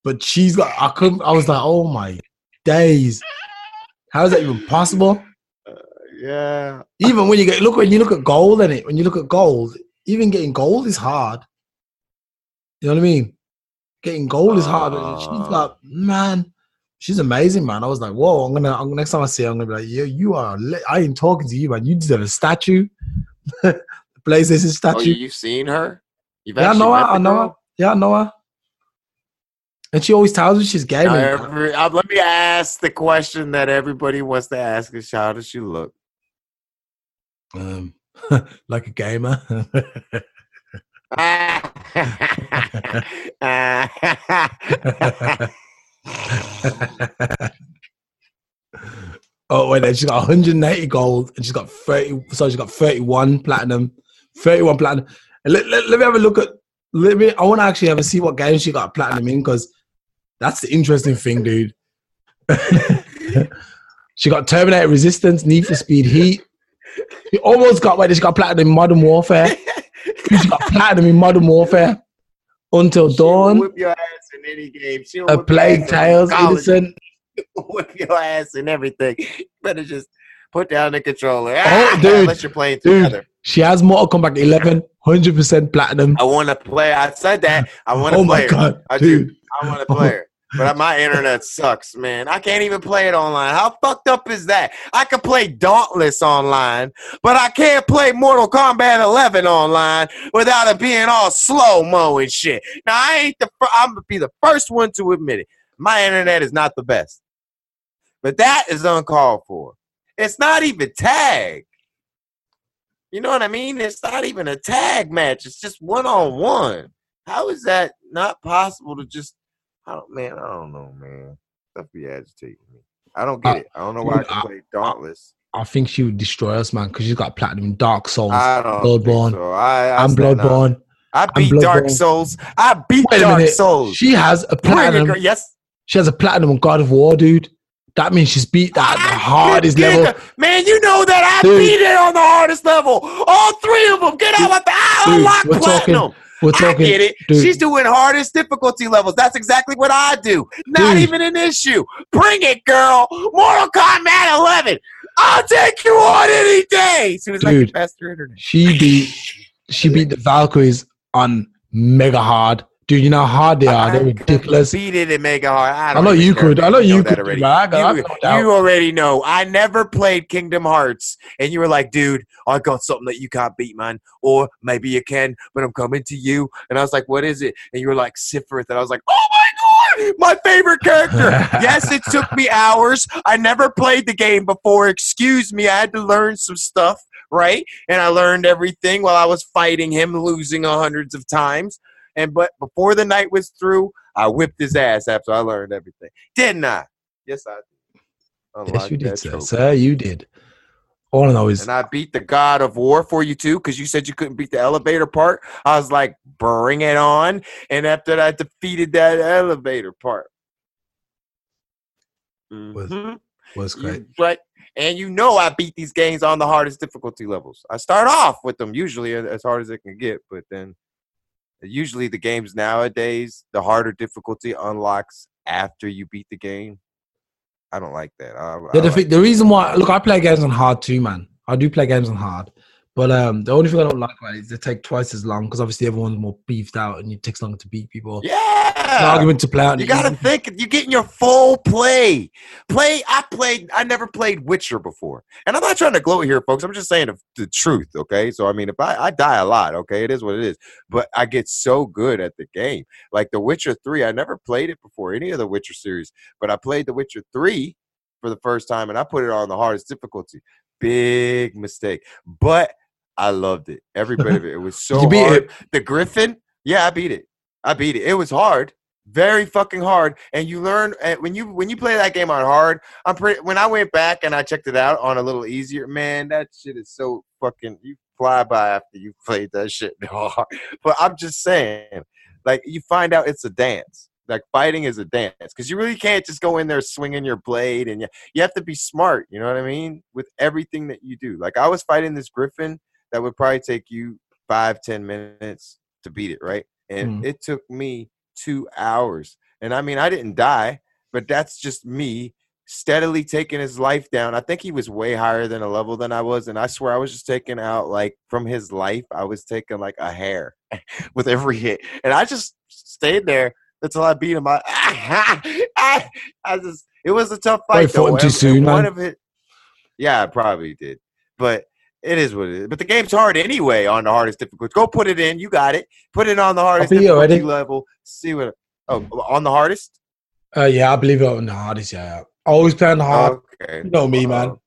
but she's got. I couldn't. I was like, oh my days. How is that even possible? Uh, yeah, Even when you get look when you look at gold in it, when you look at gold, even getting gold is hard. You know what I mean? Getting gold is hard. and she's uh. got man, she's amazing, man. I was like, whoa, I'm gonna, I'm, next time I see her, I'm gonna be like, yo, you are. I ain't talking to you, man. You deserve a statue. the PlayStation Oh, statue. you, you've seen her? You've yeah, I know her. I know her. Yeah, I know her. And she always tells me she's gay. Every- uh, let me ask the question that everybody wants to ask: Is how does she look? Um, like a gamer. oh wait, then she's got 180 gold and she's got 30. So she's got 31 platinum, 31 platinum. Let, let, let me have a look at. Let me. I want to actually have a see what game she got platinum in because that's the interesting thing, dude. she got Terminator Resistance, Need for Speed Heat. She almost got wait. She got platinum in Modern Warfare. She got platinum in Modern Warfare. Until She Dawn. whip your ass in any game. She'll A Plague Tales. Innocent. whip your ass and everything. Better just put down the controller. Oh, Ah, dude. Unless you're playing Dude. together. She has Mortal Kombat 11, 100% platinum. I want to play. I said that. I want to Oh play my her. god, I do. dude. I want to play her. But my internet sucks, man. I can't even play it online. How fucked up is that? I can play Dauntless online, but I can't play Mortal Kombat 11 online without it being all slow mo and shit. Now I ain't the. Fir- I'm gonna be the first one to admit it. My internet is not the best, but that is uncalled for. It's not even tag. You know what I mean? It's not even a tag match. It's just one on one. How is that not possible to just? I don't, man. I don't know, man. That be agitating me. I don't get Uh, it. I don't know why I can I- play Dauntless. I think she would destroy us, man, because she's got platinum Dark Souls I Bloodborne. so. I, I and. Bloodborne. I beat Bloodborne. Dark Souls. I beat Dark minute. Souls. She has a platinum. girl. Yes. She has a platinum on God of War, dude. That means she's beat that at the hardest level. the- Man, you know that I Dude. beat it on the hardest level. All three of them. Get out of the I unlock we're talking- We're I get it. dude. She's doing hardest difficulty levels. That's exactly what I do. Not Dude. even an issue. Bring it, girl. Mortal Kombat 11. I'll take you on any day. She was like Dude. the faster internet. She beat. She beat the Valkyries on mega hard, dude. You know how hard they are. They're ridiculous. Beat it in Mega Hard. I, I know you could. I know You that could. already. I got- You, you already know. I never played Kingdom Hearts, and you were like, dude, I got something that you can't beat, man. Or maybe you can, but I'm coming to you. And I was like, what is it? And you were like, Sephiroth. And I was like, oh my God, my favorite character. yes, it took me hours. I never played the game before. Excuse me. I had to learn some stuff, right? And I learned everything while I was fighting him, losing hundreds of times. And but before the night was through, I whipped his ass after I learned everything. Didn't I? Yes, I did. Yes, you did, sir. Sir, you did. All I know is And I beat the God of War for you too, because you said you couldn't beat the elevator part. I was like, bring it on. And after that, I defeated that elevator part. Was Mhm. was great. You- and you know I beat these games on the hardest difficulty levels. I start off with them usually as hard as it can get, but then usually the games nowadays the harder difficulty unlocks after you beat the game. I don't like that. I, I the, like- the reason why look, I play games on hard too, man. I do play games on hard, but um, the only thing I don't like about it is they take twice as long because obviously everyone's more beefed out and it takes longer to beat people. It's an yeah, argument to play out. You gotta think you're getting your full play. Play. I played. I never played Witcher before, and I'm not trying to gloat here, folks. I'm just saying the, the truth. Okay, so I mean, if I I die a lot, okay, it is what it is. But I get so good at the game. Like The Witcher Three, I never played it before any of the Witcher series, but I played The Witcher Three for the first time, and I put it on the hardest difficulty. Big mistake, but I loved it. Every bit of it. It was so you beat hard it. the Griffin, yeah, I beat it. I beat it. It was hard, very fucking hard. And you learn and when you when you play that game on hard. I'm pretty. When I went back and I checked it out on a little easier, man, that shit is so fucking. You fly by after you played that shit hard. But I'm just saying, like you find out it's a dance. Like fighting is a dance because you really can't just go in there swinging your blade and you, you have to be smart. You know what I mean? With everything that you do. Like I was fighting this Griffin that would probably take you five ten minutes to beat it, right? And Mm. it took me two hours. And I mean, I didn't die, but that's just me steadily taking his life down. I think he was way higher than a level than I was. And I swear I was just taking out, like, from his life, I was taking like a hair with every hit. And I just stayed there until I beat him. I, I, I just, it was a tough fight, though. him too soon, one man. of it, yeah, I probably did. But it is what it is. But the game's hard anyway on the hardest difficulty. Go put it in. You got it. Put it on the hardest difficulty level. See what Oh, on the hardest. Uh, yeah, I believe it on the hardest. Yeah, always play on the hard. Okay. You know me, man.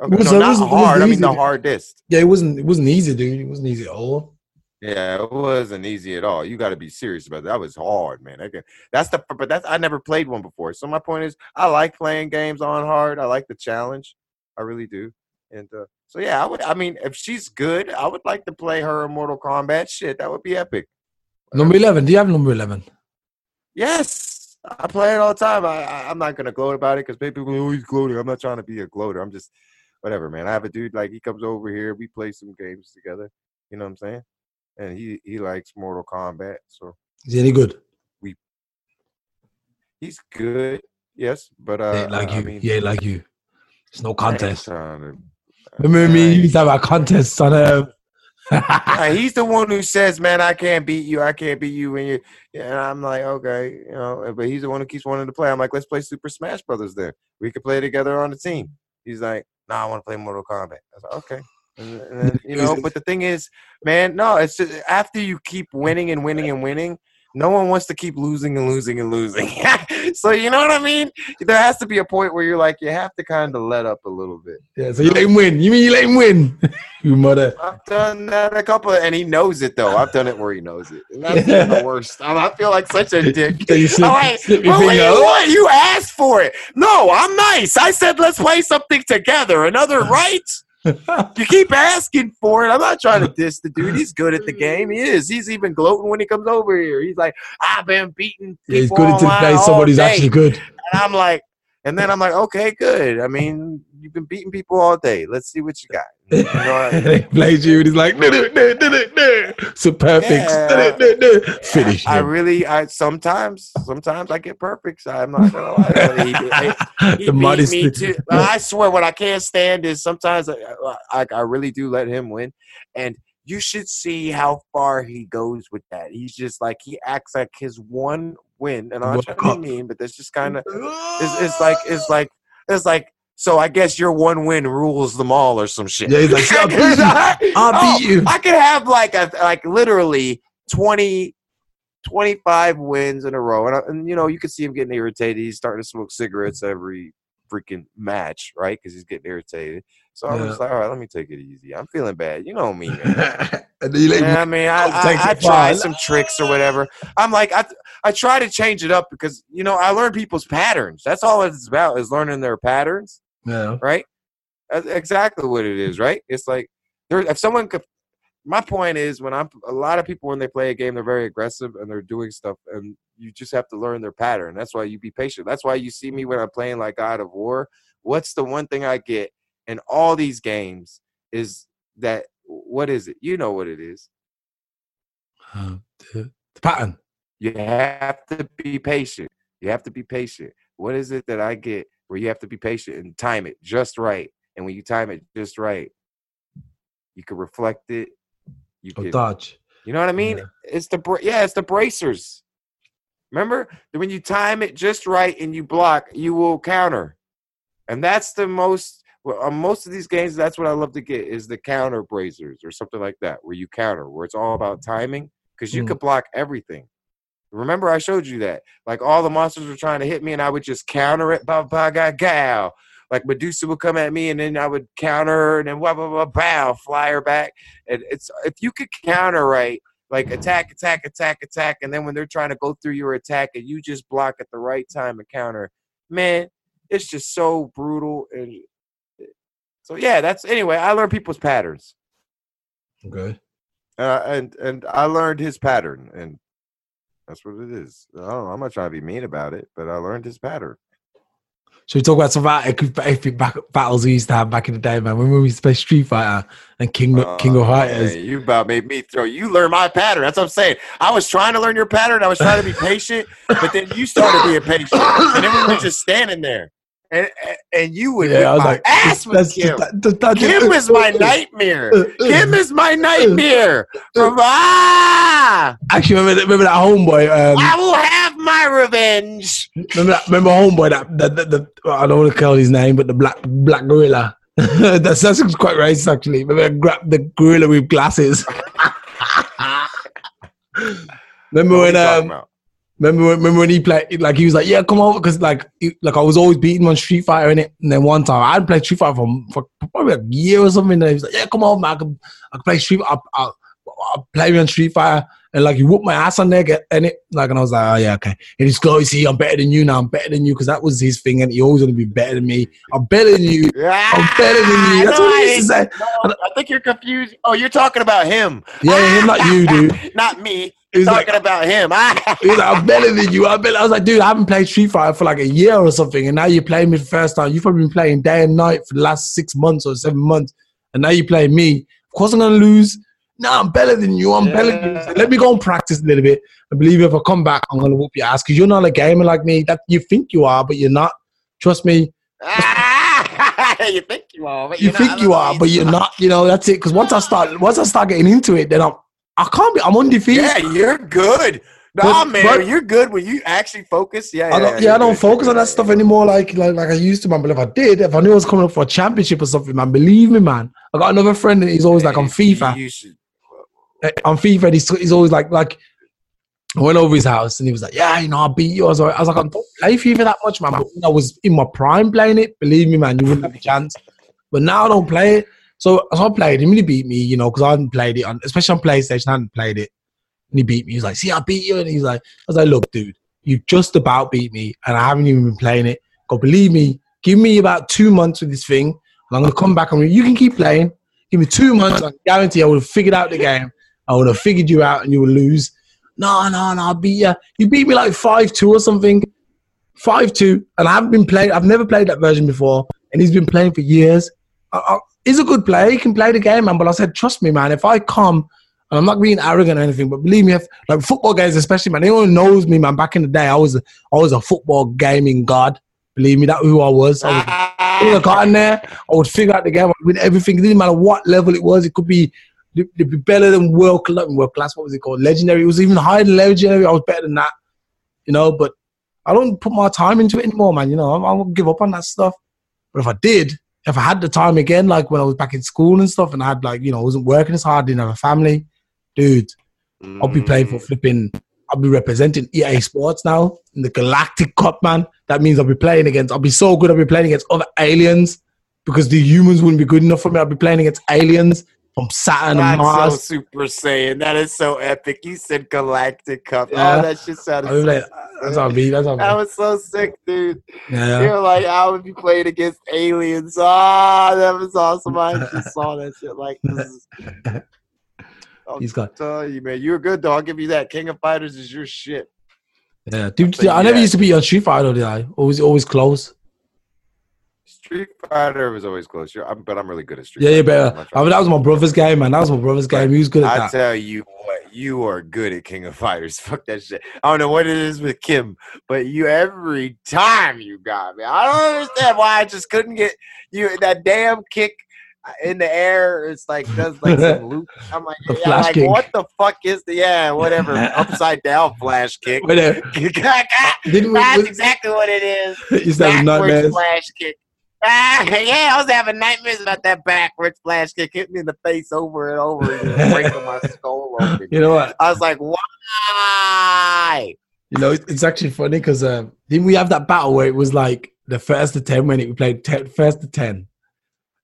Okay. It was, no, not wasn't hard. I mean the hardest. Yeah, it wasn't. It wasn't easy, dude. It wasn't easy at all. Yeah, it wasn't easy at all. You got to be serious about that. That was hard, man. Okay, that's the but that's I never played one before. So my point is, I like playing games on hard. I like the challenge. I really do. And uh, so yeah, I would. I mean, if she's good, I would like to play her in Mortal Kombat. Shit, that would be epic. Number eleven. Do you have number eleven? Yes, I play it all the time. I, I I'm not gonna gloat about it because people go, "Oh, he's gloating." I'm not trying to be a gloater. I'm just whatever, man. I have a dude like he comes over here. We play some games together. You know what I'm saying? And he he likes Mortal Kombat, so Is he any good? We he's good. Yes, but He uh, ain't like I you. mean, he ain't like you. It's no I contest. Remember me? I You used to have a contest on he's the one who says, "Man, I can't beat you. I can't beat you." When you, and I'm like, okay, you know. But he's the one who keeps wanting to play. I'm like, let's play Super Smash Brothers. Then we could play together on the team. He's like, no, I want to play Mortal Kombat. I was like, okay. And, and then, you know, but the thing is, man, no, it's just after you keep winning and winning and winning, no one wants to keep losing and losing and losing. so you know what I mean? There has to be a point where you're like, you have to kind of let up a little bit. yeah, so you let him win. You mean you let him win? you mother. I've done that a couple, and he knows it though. I've done it where he knows it, and that's the worst. I I feel like such a dick. So you slip, like, slip well, what do finger. you want? You asked for it. No, I'm nice. I said let's play something together. Another right? You keep asking for it. I'm not trying to diss the dude. He's good at the game. He is. He's even gloating when he comes over here. He's like, I've been beating Yeah, he's good online the day somebody's day." actually good. And I'm like, and then I'm like, okay, good. I mean, you've been beating people all day. Let's see what you got. You know, I- he plays you and he's like, "No, no, no, no, no, no." so perfect. Yeah. Finish I him. really, I sometimes, sometimes I get perfect. I'm not gonna lie. He, he, he the beat me too. I swear, what I can't stand is sometimes I, I, I really do let him win, and you should see how far he goes with that. He's just like he acts like his one win, and I'm not trying to be mean, but that's just kind of it's, it's like it's like it's like. So I guess your one win rules them all, or some shit. Yeah, he's like, "I'll beat you. I'll Oh, beat you. I could have like a like literally 20, 25 wins in a row, and, I, and you know you can see him getting irritated. He's starting to smoke cigarettes every freaking match, right? Because he's getting irritated. So I'm Yeah. just like, all right, let me take it easy. I'm feeling bad. You know me, man. and then you let him Yeah, I mean, I, I, I try some tricks or whatever. I'm like, I, I try to change it up because you know I learn people's patterns. That's all it's about is learning their patterns Yeah. right? That's exactly what it is, right? It's like there. If someone could, my point is when I'm a lot of people when they play a game, they're very aggressive and they're doing stuff, and you just have to learn their pattern. That's why you be patient. That's why you see me when I'm playing like God of War. What's the one thing I get in all these games is that what is it? You know what it is. Uh, the, the pattern. You have to be patient. You have to be patient. What is it that I get where you have to be patient and time it just right? And when you time it just right, you can reflect it. You Or dodge. you know what I mean? Yeah. It's the bra- yeah, it's the bracers. Remember when you time it just right and you block, you will counter, and that's the most. Well, on most of these games, that's what I love to get is the counter bracers or something like that, where you counter, where it's all about timing, because you Mm. could block everything. Remember, I showed you that. Like all the monsters were trying to hit me, and I would just counter it. Ba ba ga gow. Like Medusa would come at me, and then I would counter her, and then wah wah wah bow, fly her back. And it's if you could counter right, like attack, attack, attack, attack, and then when they're trying to go through your attack, and you just block at the right time and counter, man, it's just so brutal. And so yeah, that's anyway. I learned people's patterns, Okay. uh, and and I learned his pattern, and that's what it is. I don't know, I'm not trying to be mean about it, but I learned his pattern. Should we talk about some of our epic, battles we used to have back in the day, man? When we used to play Street Fighter and King oh, King of Fighters. you about made me throw. You learn my pattern. That's what I'm saying. I was trying to learn your pattern. I was trying to be patient, but then you started being patient, and then we were just standing there, and and, you would Yeah, whip I was my like, ass with that's- Kim. that- that- that- Kim is my nightmare. Kim is my nightmare. From ah, Actually, remember, that- remember that homeboy? Um, I will have my revenge. remember that? Remember homeboy? That, that, that, that I don't want to call his name, but the black black gorilla. that's that's quite racist, actually. Remember the gorilla with glasses? remember when um? Remember, when- remember when he played? Like he was like, "Yeah, come over," because like, like I was always beating him on Street Fighter in it. And then one time I hadn't played Street Fighter for, for probably a year or something. And he was like, "Yeah, come over, man. I can, I can play Street. I, I, I play me on Street Fighter." And like he whooped my ass on there, get and it like, and I was like, "Oh yeah, okay." And he's go, oh, "See, I'm better than you now. I'm better than you," because that was his thing, and he always want to be better than me. I'm better than you. I'm better than you. That's No, what he used to say. No, I think you're confused. Oh, you're talking about him. Yeah, him, not you, dude. Not me. He You're like- talking about him. He's like, I'm better than you. I'm better. I was like, dude, I haven't played Street Fighter for like a year or something, and now you're playing me for the first time. You've probably been playing day and night for the last six months or seven months, and now you're playing me. Of course, I'm gonna lose. No, I'm better than you. I'm better than you. Let me go and practice a little bit. I believe if I come back, I'm gonna whoop your ass because you're not a gamer like me. That you think you are, but you're not. Trust me. Ah, you think you are, but You you're think not. you are, but you're not. You know that's it. Because once I start, once I start getting into it, then I'm. I can't be. I'm undefeated. Yeah, you're good. Nah, But- man, but- you're good when you actually focus. Yeah, I don't, yeah, I don't good. focus on that stuff anymore like, like like I used to, man. But if I did, if I knew I was coming up for a championship or something, man, believe me, man. I got another friend and he's always like on FIFA. You should. On FIFA, and he's, he's always like like I went over his house and he was like, Yeah, you know, I'll beat you. I was like, I was like, I don't play FIFA that much, man. But when I was in my prime playing it, believe me, man, you wouldn't have a chance. But now I don't play it. So, so I played him and he beat me, you know, because I hadn't played it on especially on PlayStation, I hadn't played it. And he beat me. He's like, see, I beat you. And he's like, I was like, look, dude, you just about beat me and I haven't even been playing it. God, believe me, give me about two months with this thing, and I'm gonna come back and you can keep playing. Give me two months, I guarantee I would have figured out the game. I would have figured you out and you would lose. No, no, no, I'll beat you. You beat me like 5 2 or something. 5 2. And I haven't been playing, I've never played that version before. And he's been playing for years. I, I, he's a good player. He can play the game, man. But I said, trust me, man, if I come, and I'm not being arrogant or anything, but believe me, if, like football games, especially, man, anyone knows me, man. Back in the day, I was a, I was a football gaming god. Believe me, that's who I was. I was I in there, I would figure out the game, win everything. It didn't matter what level it was. It could be, it'd be better than world class. World class, what was it called? Legendary. It was even higher than legendary. I was better than that, you know. But I don't put my time into it anymore, man. You know, I, I won't give up on that stuff. But if I did, if I had the time again, like when I was back in school and stuff, and I had like, you know, I wasn't working as hard, didn't have a family, dude, I'll be playing for mm. flipping. I'll be representing EA Sports now in the Galactic Cup, man. That means I'll be playing against. I'll be so good. I'll be playing against other aliens because the humans wouldn't be good enough for me. I'll be playing against aliens from Saturn and That's Mars. so Super Saiyan. That is so epic. You said Galactic Cup. Yeah. Oh, that shit sounded. I'll be So like, that's how me. That's how that was so sick, dude. Yeah. You're like, I would be playing against aliens. Ah, that was awesome. I just saw that shit. Like, this is, He's got. tell you, man, you were good though. I'll give you that. King of Fighters is your shit. Yeah, dude. say I never yeah. used to be on Street Fighter, did I? Always, always close. Street Fighter was always close. I'm, but I'm really good at Street Yeah, yeah, Fighter. better. I mean, that was my brother's game, man. That was my brother's game. He was good at I that. tell you what, you are good at King of Fighters. Fuck that shit. I don't know what it is with Kim, but you every time you got me. I don't understand why I just couldn't get you that damn kick in the air. It's like does like some loop. I'm like, yeah, like kick. what the fuck is the yeah whatever upside down flash kick. But, uh, That's we, exactly what it is. to have nightmares. flash kick. Ah, yeah, I was having nightmares about that backwards flash kick. Hit me in the face over and over again, breaking my skull open. You know what? I was like, why? You know, it's actually funny because um, didn't we have that battle where it was like the first to ten when it, we played first to ten,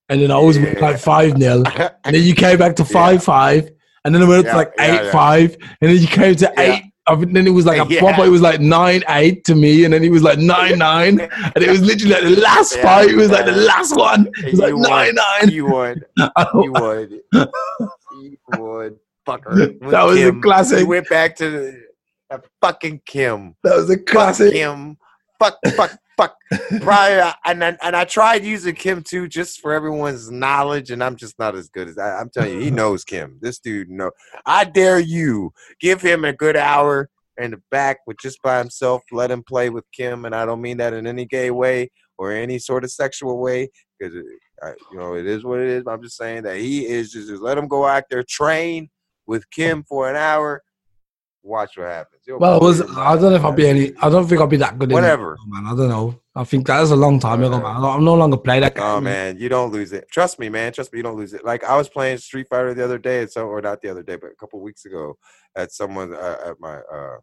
and then I was Yeah. like five 0 and then you came back to Yeah. five five, and then it went up to Yeah, like yeah, eight yeah. five, and then you came to Yeah. eight. Mean, then it was like Yeah. one point it was like nine eight to me, and then it was like nine nine, and it was literally like the last Yeah, fight. It was like the last one. It was like You won. nine nine. You would. You would. You would. Fucker. With That was a classic. You went back to the, that fucking Kim. That was a Fuck classic. Kim. Fuck, fuck, fuck. Probably, uh, and I, and I tried using Kim too, just for everyone's knowledge, and I'm just not as good as I, I'm telling you. He knows Kim. This dude know. I dare you give him a good hour in the back with just by himself. Let him play with Kim, and I don't mean that in any gay way or any sort of sexual way, because you know it is what it is. I'm just saying that he is just, just let him go out there train with Kim for an hour. Watch what happens. He'll Well, it was. I don't know if I'll be any. I don't think I'll be that good. Whatever. man. I don't know. I think that was a long time ago, man. I'm no longer playing that game. Oh man, you don't lose it. Trust me, man. Trust me, you don't lose it. Like I was playing Street Fighter the other day, and so or not the other day, but a couple weeks ago, at someone uh, at my uh,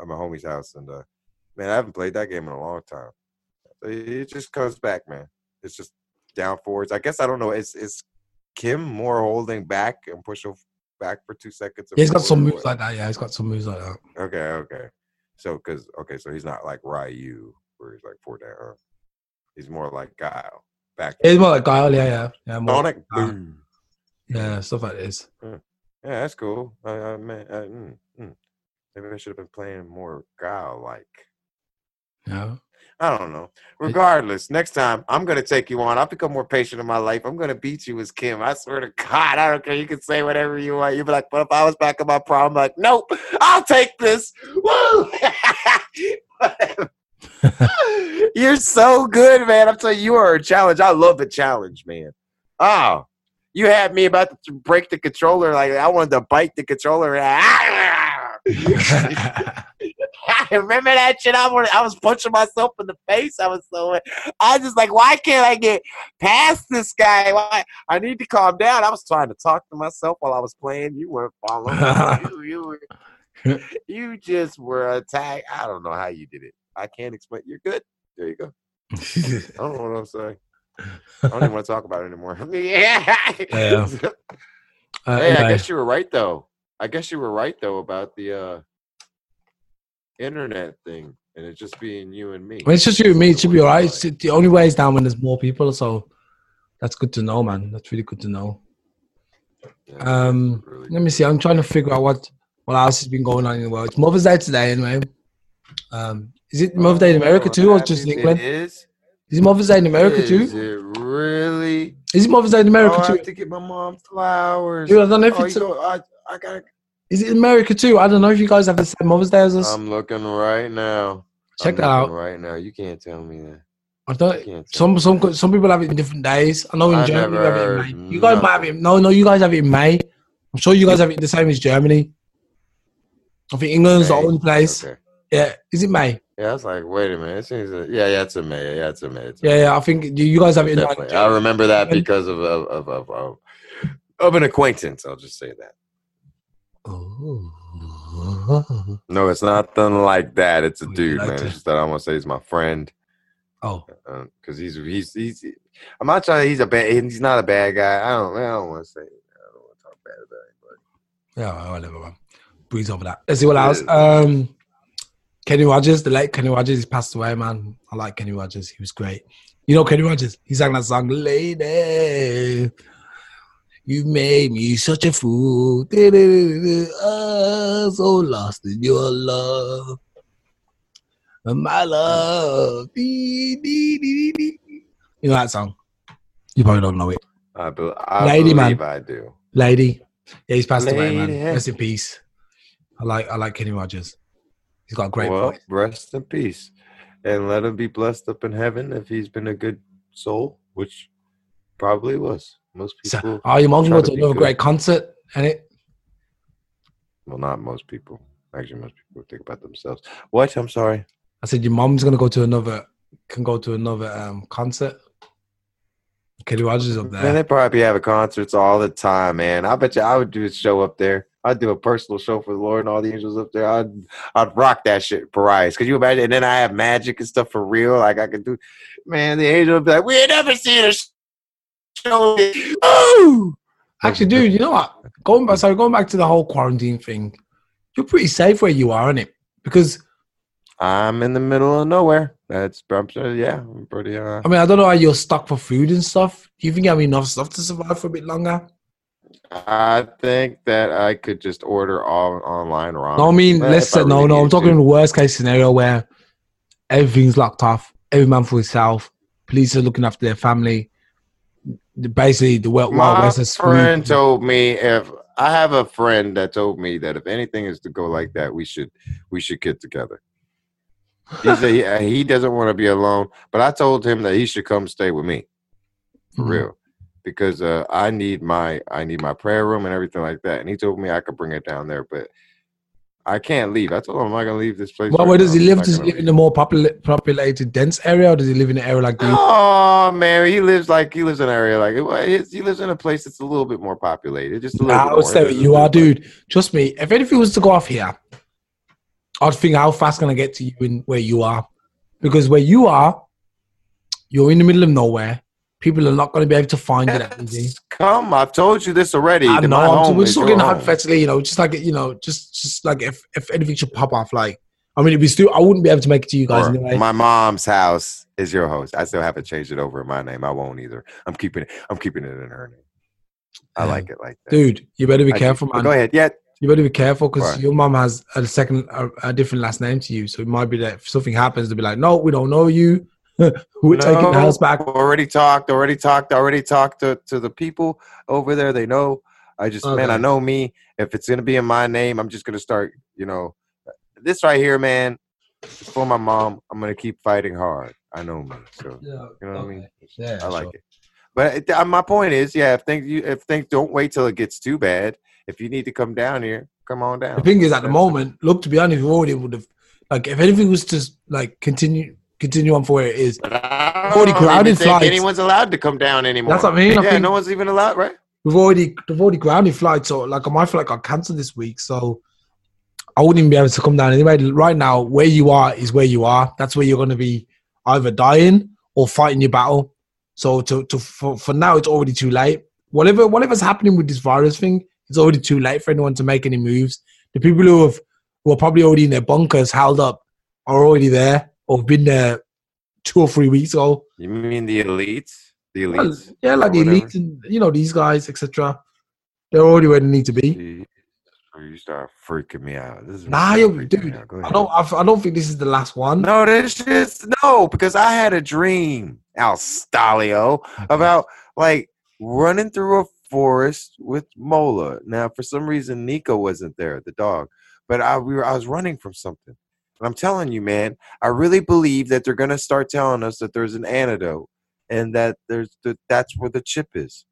at my homie's house, and uh, man, I haven't played that game in a long time. It it just comes back, man. It's just down forwards. I guess I don't know. Is is Kim more holding back and pushing back for two seconds? Yeah, he's got some moves like that. Yeah, he's got some moves like that. Okay, okay. So, cause okay, so he's not like Ryu, where he's like four down. He's more like Guile. Back. He's more like Guile. Yeah, yeah, yeah. More, Sonic uh, boom. yeah, stuff like this. Yeah, that's cool. I, I man, I, mm, mm. maybe I should have been playing more Guile like. Yeah. I don't know. Regardless, next time I'm gonna take you on. I'll become more patient in my life. I'm gonna beat you as Kim. I swear to God, I don't care. You can say whatever you want. You'd be like, but if I was back in my problem, like, nope, I'll take this. Woo! You're so good, man. I'm telling you, you are a challenge. I love a challenge, man. Oh, you had me about to break the controller. Like I wanted to bite the controller. I remember that shit. I was, I was punching myself in the face. I was so, I was just like, why can't I get past this guy? Why? I need to calm down. I was trying to talk to myself while I was playing. You weren't following. you, you, were, you just were attacked. I don't know how you did it. I can't explain. You're good. There you go. I don't know what I'm saying. I don't even want to talk about it anymore. yeah. Yeah. Uh, Hey, I guess you were right though. I guess you were right though about the uh internet thing and it's just being you and me. well, it's just you and me. It should be alright. It's- The only way is down when there's more people. So that's good to know, man. That's really good to know. Yeah, Um, really let me see. I'm trying to figure out what what else has been going on in the world. It's Mother's Day today, anyway. Um, is it Mother's Day in America Oh, too, or just in England? It is. Is it Mother's Day in America too? Is it really? Is it Mother's Day in America oh, I too? have to get my mom flowers. Dude, I don't know if Oh, it's. you know, I, I gotta. Is it America too? I don't know if you guys have the same Mother's Day as us. I'm looking right now. Check I'm that out. Right now, you can't tell me that. I don't. Some some some people have it in different days. I know in I Germany you have it in May. You guys might have it. No, no, you guys have it in May. I'm sure you guys have it the same as Germany. I think England's the May. only place. Okay. Yeah, is it May? Yeah, I was like, wait a minute. It seems that, yeah, yeah, it's a May. Yeah, it's a May. It's a Yeah, May. yeah. I think you, you guys have it in Definitely. I remember that because of of, of of of of an acquaintance. I'll just say that. Oh. No, it's nothing like that. It's a you dude, like man. to- It's just that I want to say he's my friend oh. because he's he's he's. I'm not trying. He's a bad. He's not a bad guy. I don't. I don't want to say. I don't want to talk bad about anybody. Yeah, whatever, man. Breeze over that. Let's see what It else. Um, Kenny Rogers, the late Kenny Rogers, he's passed away, man. I like Kenny Rogers. He was great. You know Kenny Rogers? He sang that song, Lady. You made me such a fool. Ah, so lost in your love. My love. You know that song? You probably don't know it. I, be, I Lady, man. I do. Lady. Yeah, he's passed away, man. Rest in peace. I like I like Kenny Rogers. He's got a great well, voice. rest in peace, and let him be blessed up in heaven if he's been a good soul, which probably was. Most So, people, oh, your mom's try going to another great concert, and it. well, not most people. Actually, most people think about themselves. What? I'm sorry. I said your mom's going to go to another. Can go to another um concert. Kenny Rogers up Man, they probably have a concerts all the time, man. I bet you I would do a show up there. I'd do a personal show for the Lord and all the angels up there. I'd I'd rock that shit, Pariah. Could you imagine? And then I have magic and stuff for real. Like I could do, man. The angel would be like, "We ain't never seen a sh- show." Oh, Actually, dude, you know what? Going back, sorry, going back to the whole quarantine thing. You're pretty safe where you are, aren't it? Because I'm in the middle of nowhere. That's I'm sure, yeah. I'm pretty. Uh, I mean, I don't know how you're stuck for food and stuff. Do you think you have enough stuff to survive for a bit longer? I think that I could just order all online ramen. No, I mean, Well, let's say no, really no. I'm talking to. the worst case scenario where everything's locked off, every man for himself. Police are looking after their family. Basically, the Wild Wild My West is friend told me if I have a friend that told me that if anything is to go like that, we should we should get together. He said he, he doesn't want to be alone, but I told him that he should come stay with me for Mhm. real because uh, I need my I need my prayer room and everything like that. And he told me I could bring it down there, but I can't leave. I told him I'm not gonna leave this place. Well, right where does now. he live? Does he live in a more popula- populated, dense area, or does he live in an area like Green? Oh man, he lives like he lives in an area like well, he lives in a place that's a little bit more populated, just a little. I would more. say you are, dude. Trust me. If anything was to go off here, I'd think how fast can I get to you in where you are? Because where you are, you're in the middle of nowhere. People are not going to be able to find that easy. Come, I've told you this already. I know. I'm, we're just talking hypothetically, you know, just like you know, just just like if if anything should pop off, like I mean, it'd be still. I wouldn't be able to make it to you guys anyway. My mom's house is your host. I still haven't changed it over in my name. I won't either. I'm keeping it. I'm keeping it in her name. I Yeah. like it like that. Dude, you better be I careful, But man. Go ahead. Yeah. You better be careful because Right. your mom has a second, a, a different last name to you. So it might be that if something happens, they'll be like, "No, we don't know you. We're taking the house back." Already talked. Already talked. Already talked to, to the people over there. They know. I just man, I know me. If it's gonna be in my name, I'm just gonna start. You know, this right here, man. For my mom, I'm gonna keep fighting hard. I know me. So Yeah, you know what I mean. Yeah, I like it. But it, uh, my point is, yeah, if things you if things don't wait till it gets too bad. If you need to come down here, come on down. The thing is, at the moment, look, to be honest, we already would have, like, if anything was to like continue, continue on for where it is, But I Already don't grounded think flights. anyone's allowed to come down anymore. That's what I mean, I Yeah, think- no one's even allowed, right? we've already, we've already grounded flights. So, like, my flight got cancelled this week, so I wouldn't even be able to come down anyway. Right now, where you are is where you are. That's where you're going to be either dying or fighting your battle. So, to, to for, for now, it's already too late. Whatever, whatever's happening with this virus thing, it's already too late for anyone to make any moves. The people who have, who are probably already in their bunkers, held up, are already there or been there two or three weeks ago. You mean the elites? The Well, elites? yeah, like the whatever? elite and you know these guys, etc. They're already where they need to be. Oh, you start freaking me out. This is Nah, yo, dude, I don't. I, I don't think this is the last one. No, this just no, because I had a dream, Al Stalio, about like running through a forest with Mola. Now, for some reason, Nico wasn't there, the dog, but I we were I was running from something. And I'm telling you, man, I really believe that they're gonna start telling us that there's an antidote and that there's the, that's where the chip is.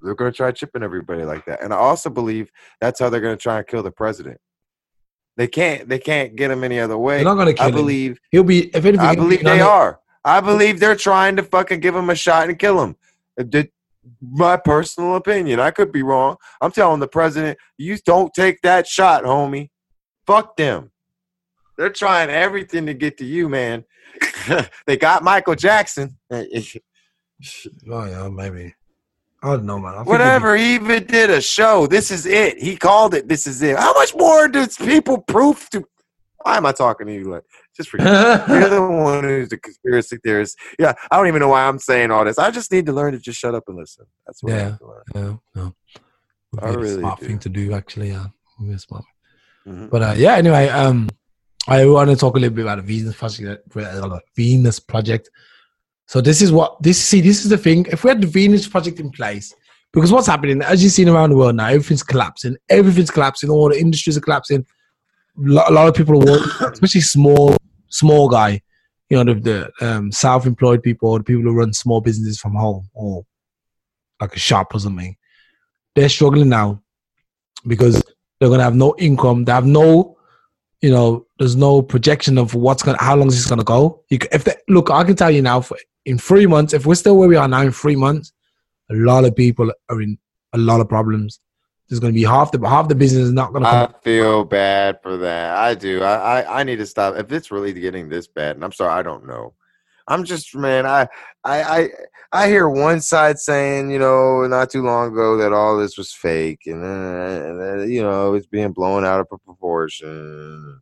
They're gonna try chipping everybody like that, and I also believe that's how they're gonna try and kill the president. They can't. They can't get him any other way. They're not gonna kill I him. believe. He'll be. If anything, I believe they are. I believe they're trying to fucking give him a shot and kill him. Uh, did- My personal opinion. I could be wrong. I'm telling the president, you don't take that shot, homie. Fuck them. They're trying everything to get to you, man. they got Michael Jackson. Oh yeah, maybe. I don't know, man. I Whatever. He even did a show. This is it. He called it. This is it. How much more does people proof to? Why am I talking to you? Like, just forget. You're the one who's the conspiracy theorist. Yeah, I don't even know why I'm saying all this. I just need to learn to just shut up and listen. That's what I Yeah. have to learn. yeah, no. I be a smart do. thing to do, actually. Yeah, would be a smart. Mhm. But uh, yeah, anyway, um, I want to talk a little bit about the Venus project. Venus project. So this is what this see. This is the thing. If we had the Venus project in place, because what's happening, as you've seen around the world now, everything's collapsing. Everything's collapsing. All the industries are collapsing. A lot of people are working, especially small, small guy. You know, the, the um, self-employed people, the people who run small businesses from home, or like a shop or something. They're struggling now because they're gonna have no income. They have no, you know, there's no projection of what's gonna, how long is this gonna go. You, if they, look, I can tell you now, for, in three months, if we're still where we are now in three months, a lot of people are in a lot of problems. There's gonna be half the half the business is not gonna I come. feel bad for that. I do. I, I I need to stop. If it's really getting this bad, and I'm sorry, I don't know. I'm just man. I I I I hear one side saying, you know, not too long ago that all this was fake, and uh, and then, you know it's being blown out of proportion.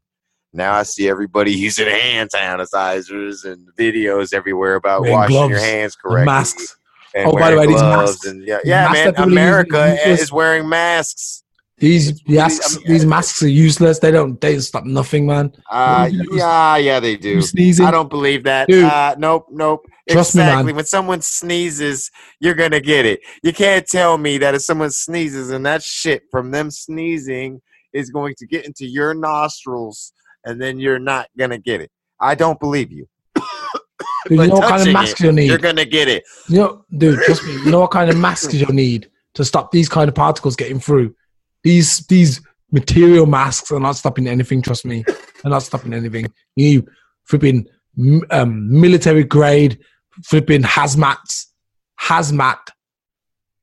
Now I see everybody using hand sanitizers and videos everywhere about Wearing washing your gloves hands and correctly. masks. And Oh, by the way, these masks- and yeah, yeah, masks man. using America is wearing masks. These really- masks, I mean, these masks are useless. They don't they stop nothing, man. Uh, yeah, yeah, they do. Sneezing. I don't believe that. Dude. Uh, nope, nope. Trust me, man. exactly. when someone sneezes, you're gonna get it. You can't tell me that if someone sneezes and that shit from them sneezing is going to get into your nostrils, and then you're not gonna get it. I don't believe you. Dude, you know what kind of masks you need? You're gonna get it. You know, dude, trust me. You know what kind of masks you'll need to stop these kind of particles getting through. These these material masks are not stopping anything. Trust me, they're not stopping anything. You need flipping um, military grade, flipping hazmats, hazmat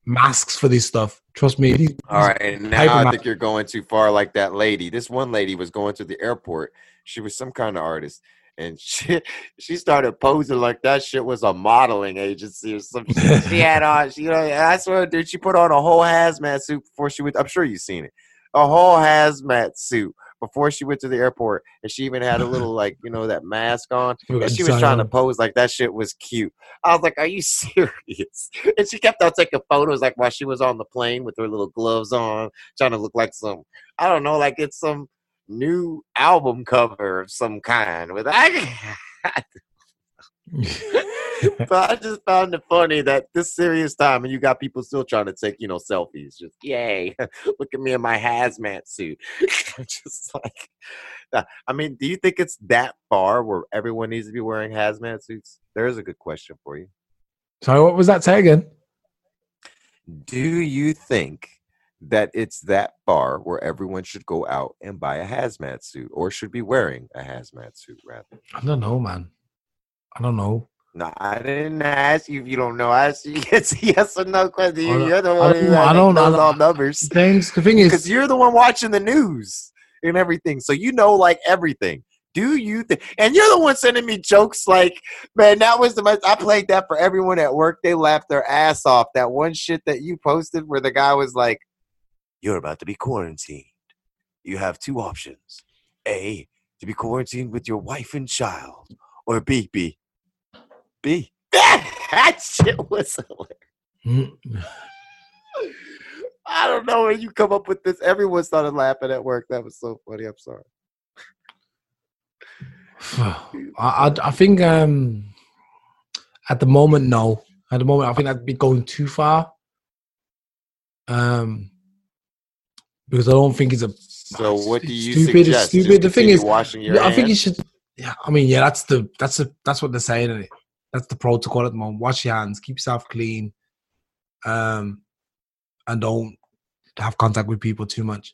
masks for this stuff. Trust me. these- All right, and now I think you're going too far. Like that lady. This one lady was going to the airport. She was some kind of artist, and she she started posing like that shit was a modeling agency or some shit. She had on, she, you know, I swear, dude, she put on a whole hazmat suit before she went. I'm sure you've seen it. A whole hazmat suit before she went to the airport, and she even had a little like you know that mask on. And she was trying to pose like that shit was cute. I was like, "Are you serious?" And she kept on taking photos like while she was on the plane with her little gloves on, trying to look like some I don't know, like it's some new album cover of some kind. With I, but I just found it funny that this serious time and you got people still trying to take you know selfies. Just yay, look at me in my hazmat suit. just like, uh, I mean, do you think it's that far where everyone needs to be wearing hazmat suits? There's a good question for you. Sorry, what was that say again? Do you think that it's that far where everyone should go out and buy a hazmat suit or should be wearing a hazmat suit rather? I don't know, man. I don't know. No, I didn't ask you if you don't know. I asked you it's yes or no question. I You're the I one don't- who I don't- I knows don't- all numbers Things. The thing because is, you're the one watching the news and everything, so you know like everything. Do you think? And you're the one sending me jokes like, man, that was the most. I played that for everyone at work. They laughed their ass off. That one shit that you posted where the guy was like, "You're about to be quarantined. You have two options: A, to be quarantined with your wife and child, or B, B, B." that shit was hilarious. I don't know where you come up with this. Everyone started laughing at work. That was so funny. I'm sorry. I, I, think um, at the moment, no. At the moment, I think that'd be going too far. Um, because I don't think it's a So what do you stupid. Suggest? stupid. Just The thing is, washing your I think you should. Yeah, I mean, yeah, that's the that's the that's what they're saying. Isn't it? That's the protocol at the moment. Wash your hands, keep yourself clean, um, and don't have contact with people too much.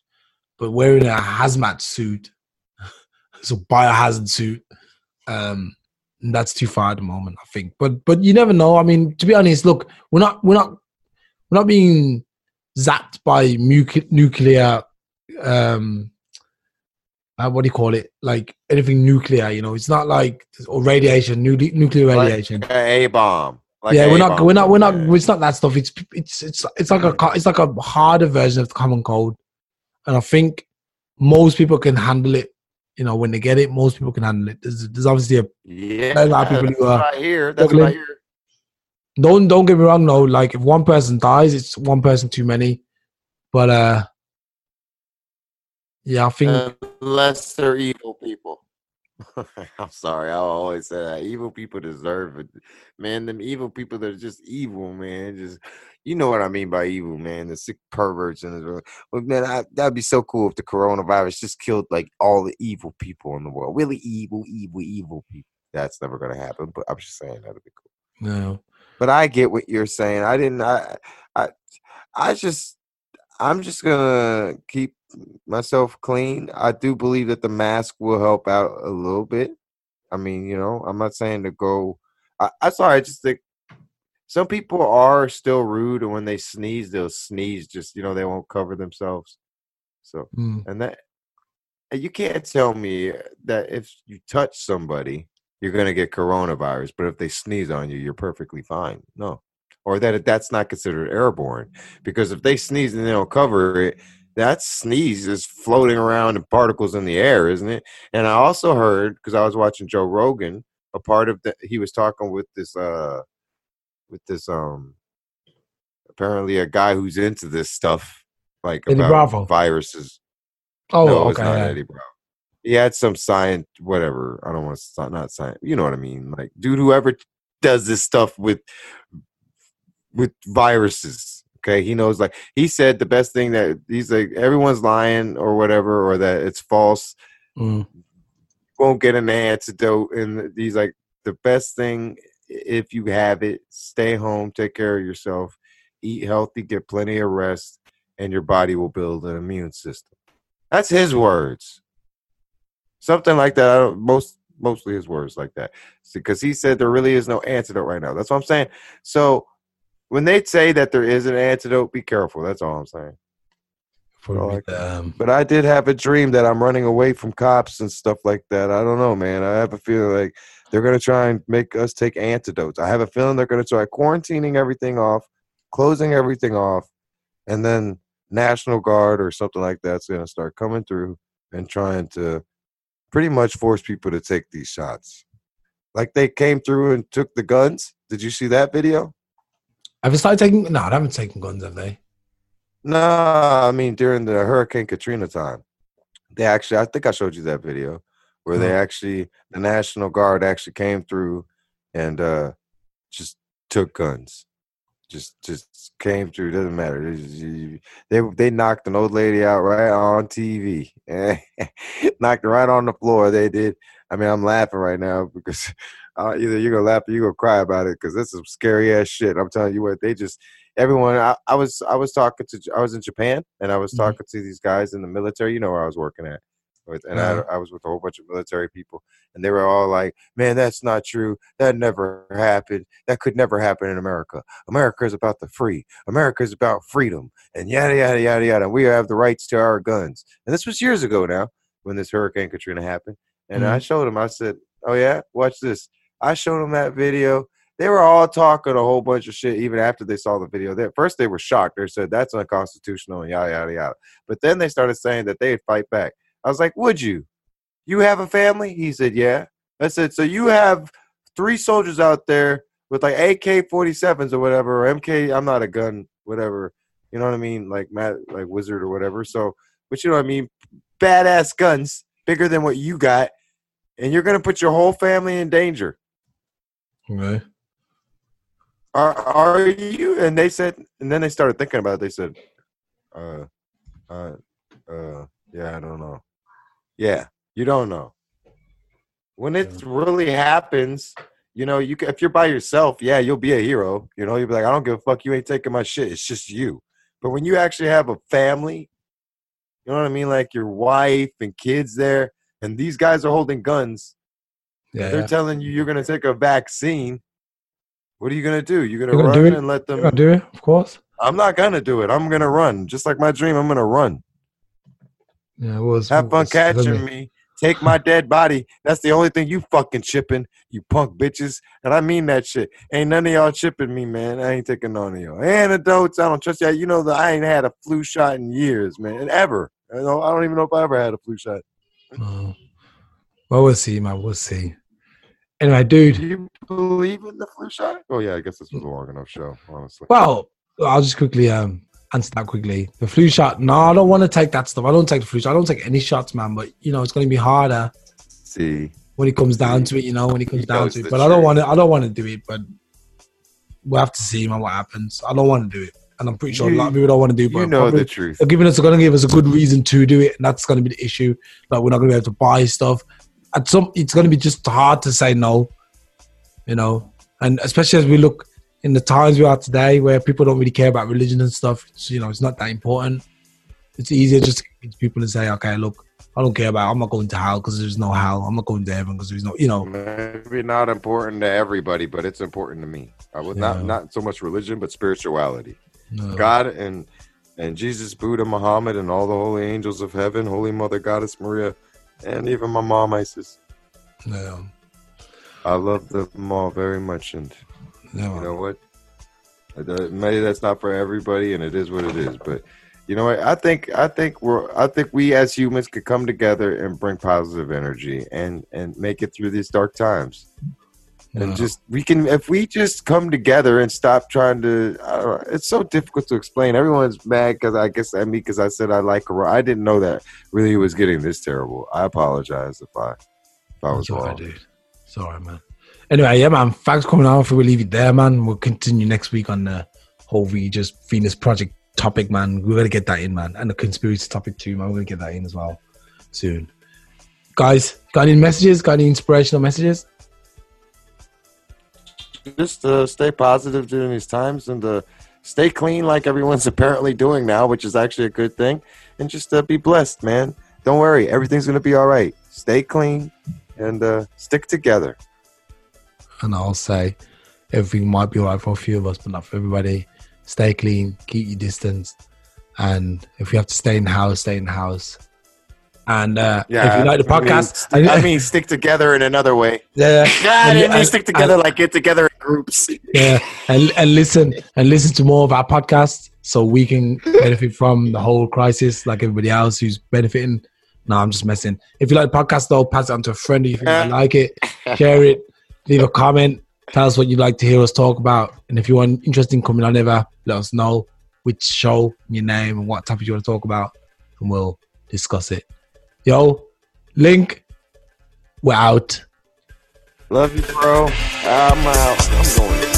But wearing a hazmat suit, so biohazard suit, um, that's too far at the moment. I think, but but you never know. I mean, to be honest, look, we're not we're not we're not being zapped by nuclear um uh, what do you call it? Like anything nuclear, you know. It's not like or radiation, nu- nuclear Like radiation. a bomb. Like yeah, we're not, we're not, we're not. It's not that stuff. It's it's it's it's like a it's like a harder version of the common cold, and I think most people can handle it. You know, when they get it, most people can handle it. There's, there's obviously a Yeah, a lot of people who are I hear. That's I struggling. Hear. don't don't get me wrong though. Like if one person dies, it's one person too many. But uh, yeah, I think Unless they're evil people. I'm sorry. I always say that evil people deserve it, man. Them evil people that are just evil, man. Just you know what I mean by evil, man. The sick perverts and the well, man. I, that'd be so cool if the coronavirus just killed like all the evil people in the world. Really evil, evil, evil people. That's never gonna happen. But I'm just saying that'd be cool. no. But I get what you're saying. I didn't. I. I. I just. I'm just gonna keep myself clean. I do believe that the mask will help out a little bit. I mean, you know, I'm not saying to go. I, I'm sorry. I just think some people are still rude, and when they sneeze, they'll sneeze. Just you know, they won't cover themselves. So, Mm. and that and you can't tell me that if you touch somebody, you're gonna get coronavirus, but if they sneeze on you, you're perfectly fine. No, or that that's not considered airborne because if they sneeze and they don't cover it, that sneeze is floating around in particles in the air, isn't it? And I also heard because I was watching Joe Rogan, a part of the he was talking with this uh with this um apparently a guy who's into this stuff like Eddie about Bravo. viruses. Oh, no, it's okay. not yeah. Eddie Bravo. He had some science, whatever. I don't want to not science. You know what I mean? Like, dude, whoever does this stuff with with viruses. Okay, he knows. Like he said, the best thing that he's like, everyone's lying or whatever, or that it's false. Mm. Won't get an antidote, and he's like, the best thing if you have it, stay home, take care of yourself, eat healthy, get plenty of rest, and your body will build an immune system. That's his words. Something like that. I don't, most mostly his words like that, because he said there really is no antidote right now. That's what I'm saying. So when they say that there is an antidote, be careful. That's all I'm saying. For like um, But I did have a dream that I'm running away from cops and stuff like that. I don't know, man. I have a feeling like they're gonna try and make us take antidotes. I have a feeling they're gonna try quarantining everything off, closing everything off, and then National Guard or something like that's gonna start coming through and trying to pretty much force people to take these shots. Like they came through and took the guns. Did you see that video? have they started taking? No, they haven't taken guns, have they? No, I mean during the Hurricane Katrina time, they actually I think I showed you that video where they Oh. actually the National Guard actually came through and uh just took guns. Just just came through. Doesn't matter. They They knocked an old lady out right on TV. knocked her right on the floor. They did. I mean, I'm laughing right now because uh, either you're gonna laugh or you're gonna cry about it because this is scary ass shit. I'm telling you what, they just everyone. I, I was I was talking to I was in Japan and I was Mhm. talking to these guys in the military. You know where I was working at, with, and. I, mm-hmm. I was with a whole bunch of military people, and they were all like, "Man, that's not true. That never happened. That could never happen in America. America is about the free. America is about freedom, and yada yada yada yada. We have the rights to our guns." And this was years ago now when this Hurricane Katrina happened. And I mm-hmm. showed them. I said, "Oh yeah, watch this." I showed them that video. They were all talking a whole bunch of shit even after they saw the video. They, at first, they were shocked. They said that's unconstitutional and yada yada yada. But then they started saying that they'd fight back. I was like, "Would you? You have a family?" He said, "Yeah." I said, "So you have three soldiers out there with like AK 47s or whatever, or MK. I'm not a gun, whatever. You know what I mean? Like Matt, like Wizard or whatever. So, but you know what I mean? Badass guns, bigger than what you got, and you're gonna put your whole family in danger. Okay. Are are you? And they said, and then they started thinking about it. They said, uh, uh, uh, yeah, I don't know. Yeah, you don't know. When it really happens, you know, you if you're by yourself, yeah, you'll be a hero. You know, you'll be like, I don't give a fuck. You ain't taking my shit. It's just you. But when you actually have a family, you know what I mean, like your wife and kids there, and these guys are holding guns. Yeah. They're yeah. telling you you're gonna take a vaccine. What are you gonna do? You're gonna You're gonna run do it? and let You're them. do it, of course. I'm not gonna do it. I'm gonna run. Just like my dream, I'm gonna run. Yeah, it was. Have fun catching me. Take my dead body. That's the only thing you fucking chipping, you punk bitches. And I mean that shit. Ain't none of y'all chipping me, man. I ain't taking none of y'all. Antidotes, I don't trust y'all. You know that I ain't had a flu shot in years, man. And ever. I don't, I don't even know if I ever had a flu shot. Oh. Well, we'll see, man. We'll see. Anyway, dude. Do you believe in the flu shot? Oh yeah, I guess this was a long enough show, honestly. Well, I'll just quickly um answer that quickly. The flu shot. No, I don't want to take that stuff. I don't take the flu shot. I don't take any shots, man. But you know, it's going to be harder See. when it comes down to it. You know, when it comes He down to it. But I don't want to. I don't want to do it. But we'll have to see, man, what happens. I don't want to do it, and I'm pretty sure a lot of people don't want to do. it, But You know probably- the truth. they're giving us they're gonna give us a good reason to do it, and that's gonna be the issue. Like we're not gonna be able to buy stuff. At some it's gonna be just hard to say no. You know, and especially as we look in the times we are today where people don't really care about religion and stuff, you know, it's not that important. It's easier just to people to say, Okay, look, I don't care about I'm not going to hell because there's no hell. I'm not going to heaven because there's no you know. Maybe not important to everybody, but it's important to me. I would Yeah. not not so much religion, but spirituality. no. God and and Jesus, Buddha, Muhammad, and all the holy angels of heaven, Holy Mother Goddess Maria, and even my mom Isis. no, I love them all very much, and no. you know what? Maybe that's not for everybody, and it is what it is. But you know what? I think I think we're I think we as humans could come together and bring positive energy and and make it through these dark times. and just we can if we just come together and stop trying to I don't know, it's so difficult to explain everyone's mad because i guess at me because i said i like corona i didn't know that really was getting this terrible i apologize if i if i was Sorry, wrong dude. Sorry, man. Anyway, yeah, man. Thanks coming on. We'll leave it there, man. We'll continue next week on the whole Regis Venus Project topic, man. We're gonna get that in, man, and the conspiracy topic too, man. We're gonna get that in as well soon. Guys, got any messages? Got any inspirational messages? just uh, stay positive during these times and uh, stay clean like everyone's apparently doing now which is actually a good thing and just uh, be blessed man don't worry everything's gonna be all right stay clean and uh, stick together And I'll say, everything might be alright for a few of us, but not for everybody. Stay clean, keep your distance, and if you have to stay in the house, stay in the house. And uh, Yeah, if you like the I mean, podcast, st- I mean, stick together in another way. yeah, Yeah, And- mean and- stick together like get together in groups. yeah, and and listen and listen to more of our podcast so we can benefit from the whole crisis like everybody else who's benefiting. No, I'm just messing. If you like the podcast though, pass it on to a friend if you Yeah. like it. Share it, leave a comment, tell us what you'd like to hear us talk about. And if you want interesting coming on ever, let us know which show, your name, and what topic you want to talk about, and we'll discuss it. Yo, link, we're out. Love you, bro. I'm out. I'm going.